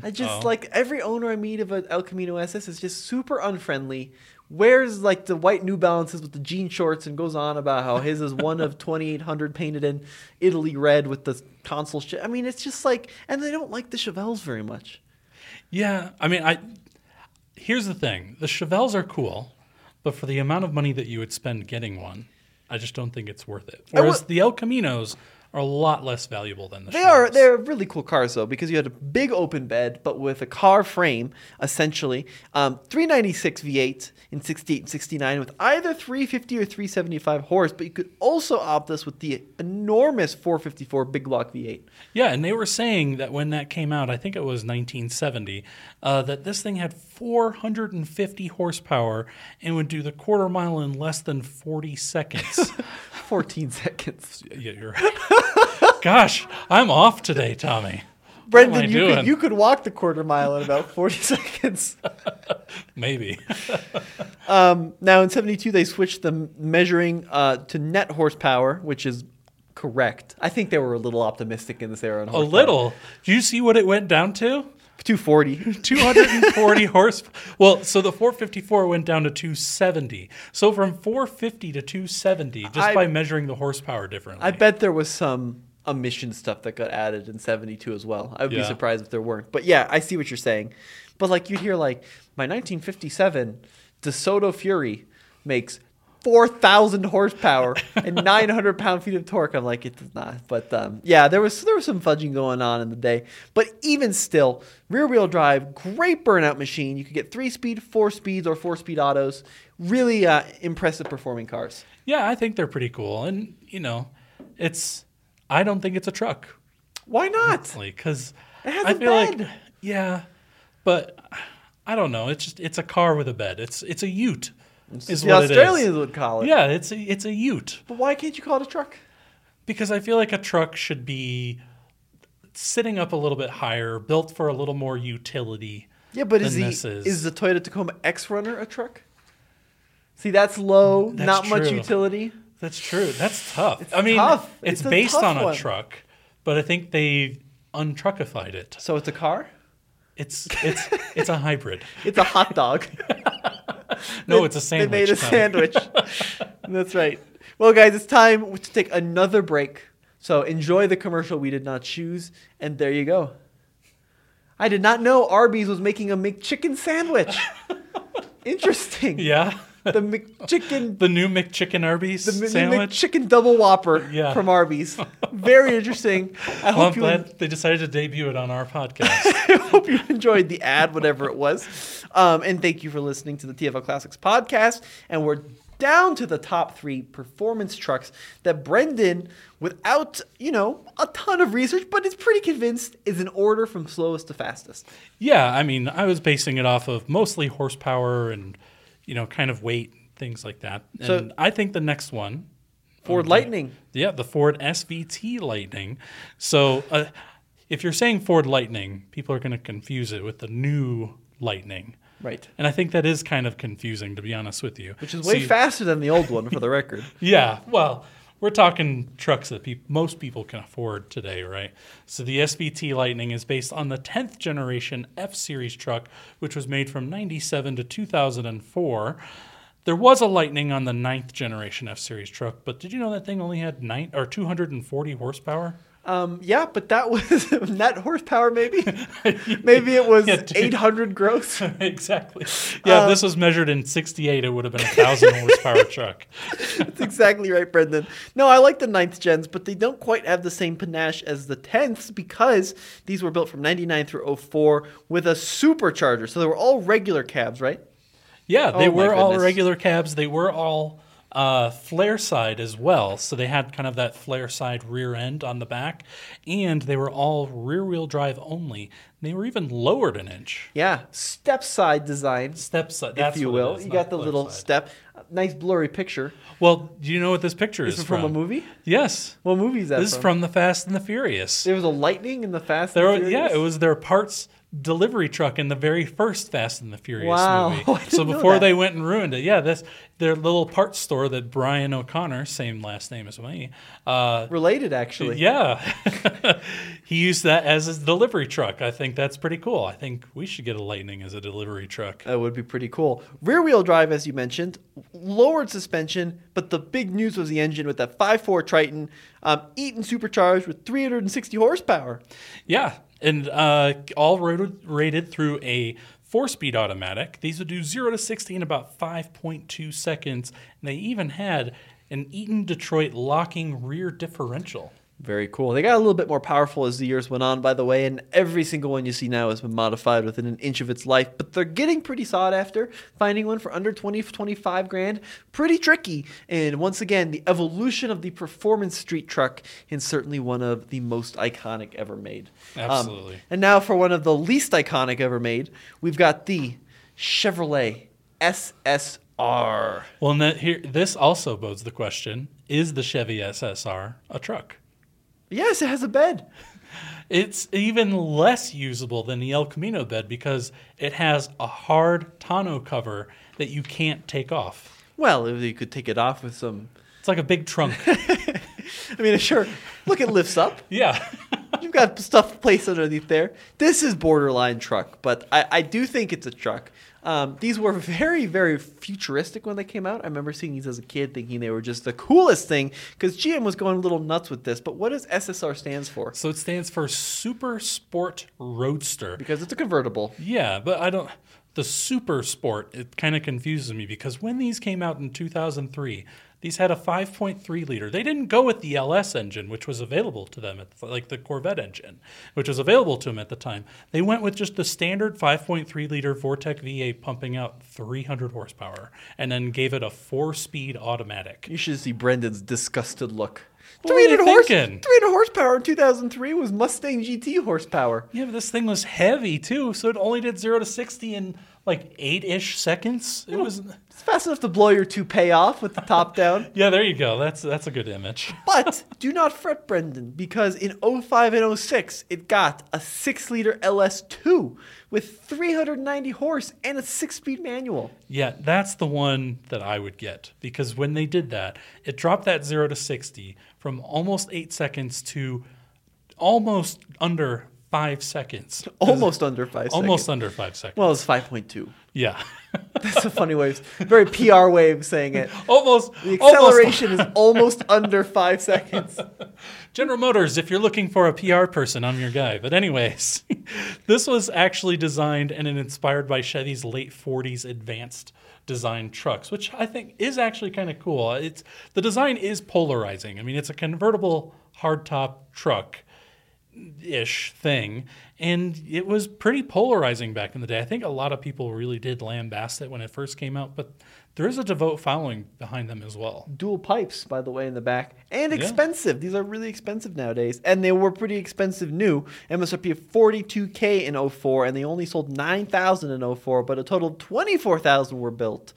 I just Oh. like every owner I meet of an El Camino SS is just super unfriendly. Wears like the white New Balances with the jean shorts and goes on about how his is one of 2,800 painted in Italy red with the console shit. I mean, it's just like, and they don't like the Chevelles very much. Yeah, I mean, I here's the thing: the Chevelles are cool, but for the amount of money that you would spend getting one, I just don't think it's worth it. Whereas the El Caminos are a lot less valuable than the. They are they're really cool cars though because you had a big open bed but with a car frame essentially. Um, 396 V8 in 68 and 69 with either 350 or 375 horse, but you could also opt this with the enormous 454 big block V8. Yeah, and they were saying that when that came out, I think it was 1970, uh, that this thing had 450 horsepower and would do the quarter mile in less than 40 seconds. 14 seconds. yeah, you're right. Gosh, I'm off today, Tommy. What am I Brendan, you doing? could, you could walk the quarter mile in about 40 seconds. Maybe. Um, now in 72 they switched the measuring uh, to net horsepower, which is correct. I think they were a little optimistic in this era. a little. Do you see what it went down to? 240. 240 horse. Well, so the 454 went down to 270. So from 450 to 270, just I- by measuring the horsepower differently. I bet there was some emission stuff that got added in 72 as well. I would be surprised if there weren't. But yeah, I see what you're saying. But like you'd hear like my 1957 DeSoto Fury makes 4,000 horsepower and 900 pound feet of torque. I'm like, it does not. But um, yeah, there was there was some fudging going on in the day. But even still, rear wheel drive, great burnout machine. You could get three speed, four speeds, or four speed autos. Really uh, impressive performing cars. yeah, I think they're pretty cool. And, you know, it's, I don't think it's a truck. Why not? Because It has I a feel bed. like, yeah, but I don't know. It's just, it's a car with a bed. It's, it's a ute. Is the what it is. Australians would call it. Yeah, it's a, it's a ute. But why can't you call it a truck? because I feel like a truck should be sitting up a little bit higher, built for a little more utility. Yeah, but is than the this is. is the Toyota Tacoma X Runner a truck? See, that's low, That's not much true. utility. That's true. That's tough. I mean, tough. it's, It's a based tough on a one. truck, but I think they untruckified it. So it's a car. It's it's it's a hybrid. It's a hot dog. No, it's a sandwich. They made a sandwich. That's right. Well, guys, it's time to take another break. So enjoy the commercial we did not choose, and there you go. I did not know Arby's was making a McChicken sandwich. Interesting. Yeah. The McChicken The new McChicken Arby's The sandwich. McChicken double whopper Yeah. from Arby's. Very interesting. I Well, I'm hope you glad they decided to debut it on our podcast. I hope you enjoyed the ad, whatever it was. Um, and thank you for listening to the TFL Classics podcast. And we're down to the top three performance trucks that Brendan, without you know a ton of research, but is pretty convinced is in order from slowest to fastest. yeah, I mean, I was basing it off of mostly horsepower and you know, kind of weight, things like that. And So- I think the next one Ford Lightning. Yeah, the Ford SVT Lightning. So uh, if you're saying Ford Lightning, people are going to confuse it with the new Lightning. Right. And I think that is kind of confusing, to be honest with you. Which is way See- faster than the old one, for the record. Yeah, well, we're talking trucks that peop most people can afford today, right? So the SVT Lightning is based on the 10th generation F Series truck, which was made from 97 to 2004. There was a Lightning on the 9th generation F Series truck, but did you know that thing only had nine or 240 horsepower? Um, yeah, but that was net horsepower, maybe. maybe it was Yeah, 800 gross. exactly. Yeah, if this was measured in 68, it would have been a 1,000 horsepower truck. That's exactly right, Brendan. No, I like the ninth gens, but they don't quite have the same panache as the tenths because these were built from 99 through 04 with a supercharger. So they were all regular cabs, right? Yeah, they Oh were all regular cabs. They were all uh, flare side as well. So they had kind of that flare side rear end on the back, and they were all rear wheel drive only. They were even lowered an inch. Yeah, step side design, Step side, if you will. is, you got the little side. step. Nice blurry picture. Well, do you know what this picture Is is it from a movie? Yes, What movie is that this is from The Fast and the Furious. There was a lightning in the Fast. There, and were- yeah, it was their parts delivery truck in the very first Fast and the Furious Wow, movie. So before they went and ruined it, yeah, this their little parts store that Brian O'Connor, same last name as me, uh, related actually. yeah, he used that as his delivery truck. I think that's pretty cool. I think we should get a Lightning as a delivery truck. That would be pretty cool. Rear wheel drive, as you mentioned, lowered suspension, but the big news was the engine with that 5.4 Triton, um, Eaton supercharged with 360 horsepower. Yeah, and uh, all rated, rated through a four-speed automatic. These would do zero to sixty in about five point two seconds, and they even had an Eaton Detroit locking rear differential. Very cool. They got a little bit more powerful as the years went on, by the way, and every single one you see now has been modified within an inch of its life. But they're getting pretty sought after. Finding one for under 20, 25 grand, pretty tricky. And once again, the evolution of the performance street truck is certainly one of the most iconic ever made. Um, Absolutely. and now for one of the least iconic ever made, we've got the Chevrolet SSR. Well, here this also bodes the question: Is the Chevy SSR a truck? Yes, it has a bed. It's even less usable than the El Camino bed because it has a hard tonneau cover that you can't take off. Well, if you could take it off with some. It's like a big trunk. I mean, sure. Look, it lifts up. yeah. You've got stuff placed underneath there. This is borderline truck, but I, I do think it's a truck. Um, these were very, very futuristic when they came out. I remember seeing these as a kid, thinking they were just the coolest thing because GM was going a little nuts with this. But what does SSR stands for? So it stands for Super Sport Roadster. Because it's a convertible. Yeah, but I don't. The Super Sport, it kind of confuses me because when these came out in 2003, these had a 5.3 liter. They didn't go with the LS engine, which was available to them, at the, like the Corvette engine, which was available to them at the time. They went with just the standard 5.3 liter Vortec V8 pumping out 300 horsepower and then gave it a four speed automatic. You should see Brendan's disgusted look. What were you 300 horse, 300 horsepower in 2003 was Mustang GT horsepower. Yeah, but this thing was heavy too, so it only did 0 to 60 in like eight ish seconds. It was. It's fast enough to blow your toupee off with the top down. Yeah, there you go. That's that's a good image. But do not fret, Brendan, because in 05 and 06, it got a 6 liter LS2 with 390 horse and a 6 speed manual. Yeah, that's the one that I would get because when they did that, it dropped that 0 to 60 from almost 8 seconds to almost under 5 seconds. Almost under 5 Almost seconds. under 5 seconds. Well, it's 5.2. yeah. That's a funny way, very PR way of saying it. almost The almost- acceleration is almost under 5 seconds. General Motors, if you're looking for a PR person, I'm your guy. But anyways, this was actually designed and inspired by Chevy's late 40s advanced design trucks, which I think is actually kind of cool. It's the design is polarizing. I mean, it's a convertible hardtop truck ish thing and it was pretty polarizing back in the day. I think a lot of people really did lambast it when it first came out, but there is a devout following behind them as well. Dual pipes, by the way, in the back. And Yeah. expensive. These are really expensive nowadays. And they were pretty expensive new. MSRP of 42K in 04, and they only sold 9,000 in 04, but a total of 24,000 were built.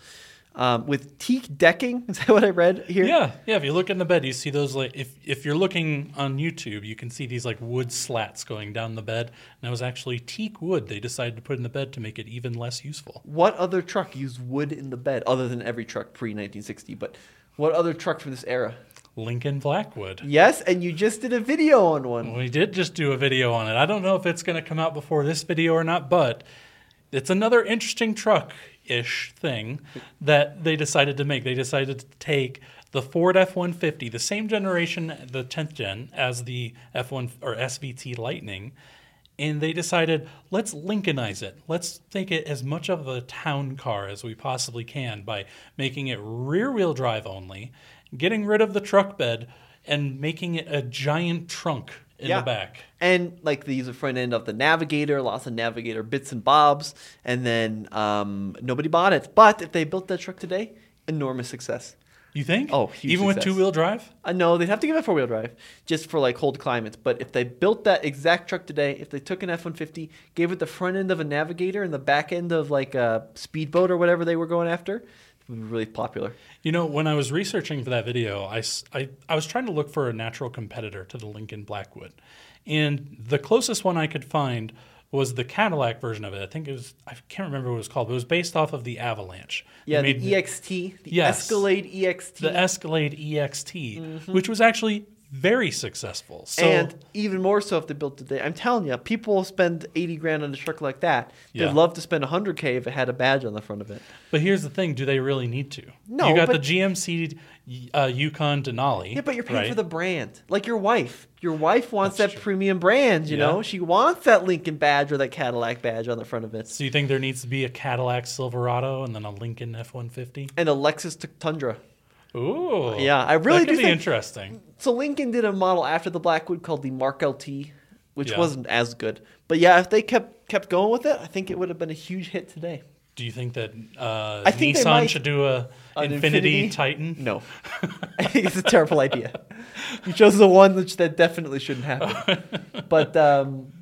Um, with teak decking. Is that what I read here? Yeah, yeah. If you look in the bed, you see those like if if you're looking on YouTube, you can see these like wood slats going down the bed. And that was actually teak wood they decided to put in the bed to make it even less useful. What other truck used wood in the bed other than every truck pre 1960? But what other truck from this era? Lincoln Blackwood. Yes, and you just did a video on one. We did just do a video on it. I don't know if it's going to come out before this video or not, but it's another interesting truck ish thing that they decided to make. They decided to take the Ford F 150, the same generation, the 10th gen, as the F1 or SVT Lightning, and they decided let's Lincolnize it. Let's make it as much of a town car as we possibly can by making it rear wheel drive only, getting rid of the truck bed, and making it a giant trunk in Yeah. the back. And like they use the front end of the Navigator, lots of Navigator bits and bobs, and then um, nobody bought it. But if they built that truck today, enormous success. You think? Oh, huge even with two wheel drive? Uh, no, they'd have to give it four wheel drive just for like cold climates. But if they built that exact truck today, if they took an F one fifty, gave it the front end of a Navigator and the back end of like a speedboat or whatever they were going after, it would be really popular. You know, when I was researching for that video, I I was trying to look for a natural competitor to the Lincoln Blackwood. And the closest one I could find was the Cadillac version of it. I think it was, I can't remember what it was called, but it was based off of the Avalanche. Yeah, the EXT, the Yes. Escalade EXT. the Escalade EXT, mm-hmm. which was actually very successful. So, and even more so if they built today. I'm telling you, people will spend 80 grand on a truck like that. They'd love to spend 100k if it had a badge on the front of it. but here's the thing: do they really need to? No, you got but- the GMC uh, Yukon Denali. Yeah, but you're paying right? for the brand. Like your wife. Your wife wants That's that true. premium brand, you Yeah. know? She wants that Lincoln badge or that Cadillac badge on the front of it. So you think there needs to be a Cadillac Silverado and then a Lincoln F one fifty? And a Lexus Tundra. Ooh, Yeah, I really do be think- interesting. So Lincoln did a model after the Blackwood called the Mark LT, which Yeah. wasn't as good. But yeah, if they kept kept going with it, I think it would have been a huge hit today. Do you think that uh, I think Nissan might- should do a An Infiniti, Infiniti? Titan? No. I think it's a terrible idea. You chose the one which that definitely shouldn't happen. But um,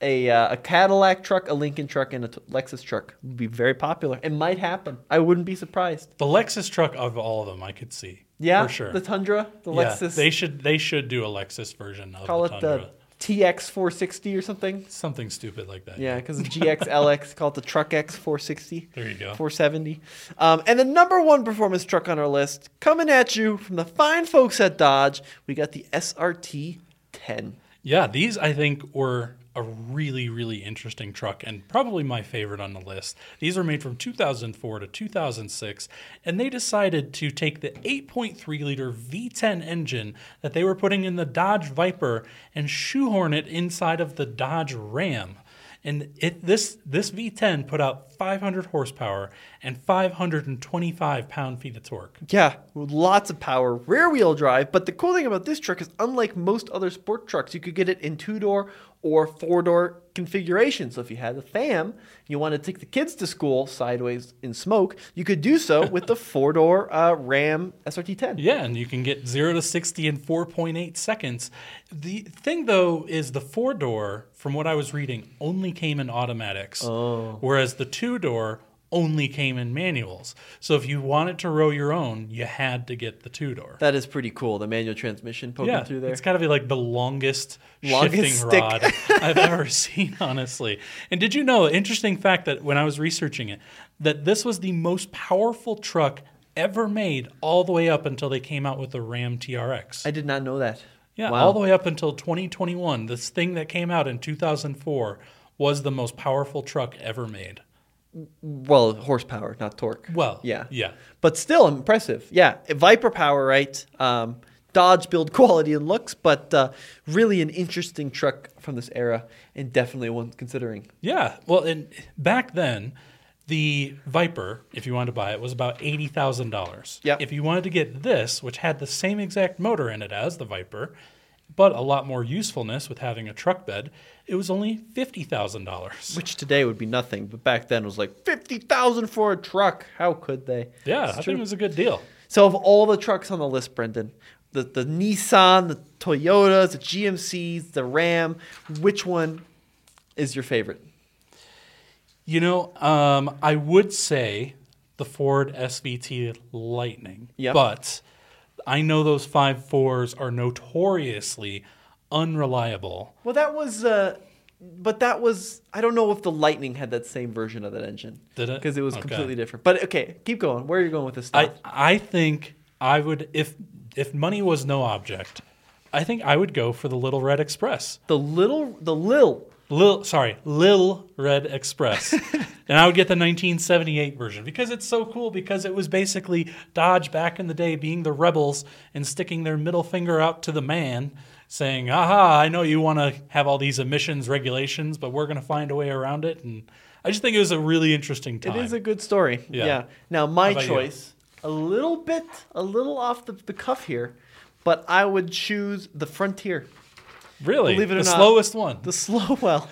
a, uh, a Cadillac truck, a Lincoln truck, and a t- Lexus truck would be very popular. It might happen. I wouldn't be surprised. The Lexus truck of all of them, I could see. Yeah, for sure. the Tundra, the yeah, Lexus. they should they should do a Lexus version of call the it Tundra. the TX 460 or something. Something stupid like that. Yeah, because the GX LX, call it the Truck X 460. There you go. 470. Um, and the number one performance truck on our list, coming at you from the fine folks at Dodge, we got the SRT 10. Yeah, these I think were a really, really interesting truck and probably my favorite on the list. These were made from 2004 to 2006, and they decided to take the 8.3 liter V10 engine that they were putting in the Dodge Viper and shoehorn it inside of the Dodge Ram. And it this this V10 put out 500 horsepower and 525 pound feet of torque. Yeah, lots of power, rear wheel drive. But the cool thing about this truck is, unlike most other sport trucks, you could get it in two door or four door configuration. So if you had a fam, you want to take the kids to school sideways in smoke, you could do so with the four door uh, Ram SRT 10. Yeah, and you can get 0 to 60 in 4.8 seconds. The thing, though, is the four door, from what I was reading, only came in automatics, Oh. whereas the two door only came in manuals. So if you wanted to row your own, you had to get the two door. That is pretty cool. The manual transmission poking Yeah, through there. it's got to be like the longest, Longest shifting stick. rod I've ever seen, honestly. And did you know, interesting fact that when I was researching it, that this was the most powerful truck ever made all the way up until they came out with the Ram TRX. I did not know that. Yeah, Wow. all the way up until 2021. This thing that came out in 2004 was the most powerful truck ever made. Well, horsepower, not torque. Well, yeah, yeah. but still impressive. Yeah, Viper power, right? Um, Dodge build quality and looks, but uh, really an interesting truck from this era, and definitely one considering. Yeah. Well, and back then, the Viper, if you wanted to buy it, was about eighty thousand dollars. Yep. If you wanted to get this, which had the same exact motor in it as the Viper, but a lot more usefulness with having a truck bed, it was only fifty thousand dollars. Which today would be nothing, but back then it was like fifty thousand for a truck. How could they? Yeah, It's I true. think it was a good deal. So of all the trucks on the list, Brendan, the the Nissan, the Toyotas, the GMCs, the Ram, which one is your favorite? You know, um, I would say the Ford SVT Lightning. Yep. But I know those five fours are notoriously unreliable. Well, that was, uh, but that was. I don't know if the Lightning had that same version of that engine. Did it? Because it was Okay. completely different. But okay, keep going. Where are you going with this stuff? I? I think I would if if money was no object, I think I would go for the Little Red Express. the little, the Lil. Lil, sorry, Lil Red Express. and I would get the 1978 version because it's so cool because it was basically Dodge back in the day being the rebels and sticking their middle finger out to the man saying, aha, I know you want to have all these emissions regulations, but we're going to find a way around it. And I just think it was a really interesting time. It is a good story. Yeah. Yeah. Now my about you? choice, a little bit, a little off the, the cuff here, but I would choose the Frontier. Really believe it or the not, slowest one. The slow well.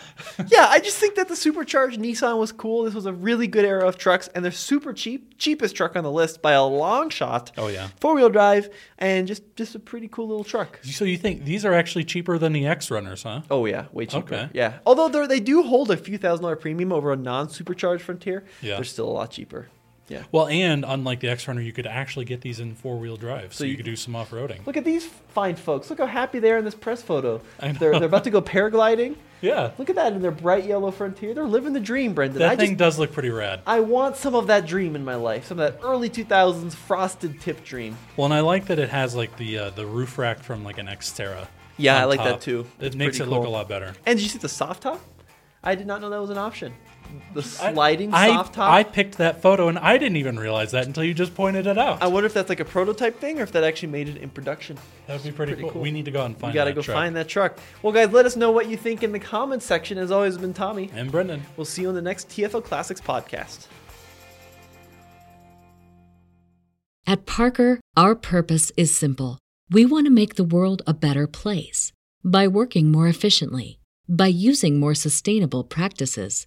yeah, I just think that the supercharged Nissan was cool. This was a really good era of trucks, and they're super cheap, cheapest truck on the list by a long shot. Oh, yeah. four wheel drive, and just just a pretty cool little truck. so you think these are actually cheaper than the X Runners, huh? Oh yeah, way cheaper. Okay. Yeah, although they they do hold a few thousand dollar premium over a non supercharged Frontier. Yeah. they're still a lot cheaper. Yeah. Well, and unlike the X Runner, you could actually get these in four wheel drive, so, So you, you- could do some off roading. Look at these fine folks. Look how happy they are in this press photo. They're, they're about to go paragliding. Yeah, Look at that in their bright yellow Frontier. They're living the dream, Brendan. that I thing just, does look pretty rad. I want some of that dream in my life. Some of that early 2000s frosted tip dream. Well, and I like that it has like the uh, the roof rack from like an Xterra. Yeah, I like top. that too. It It's makes it pretty look a lot better. And did you see the soft top? I did not know that was an option. The I- sliding I, soft top. I picked that photo and I didn't even realize that until you just pointed it out. I wonder if that's like a prototype thing or if that actually made it in production. that would be pretty, pretty cool. cool. We need to go and find. you got to that go truck. find that truck. Well, guys, let us know what you think in the comments section. As always, it's been Tommy. And Brendan. We'll see you on the next TFL Classics podcast. At Parker, our purpose is simple. We want to make the world a better place by working more efficiently, by using more sustainable practices,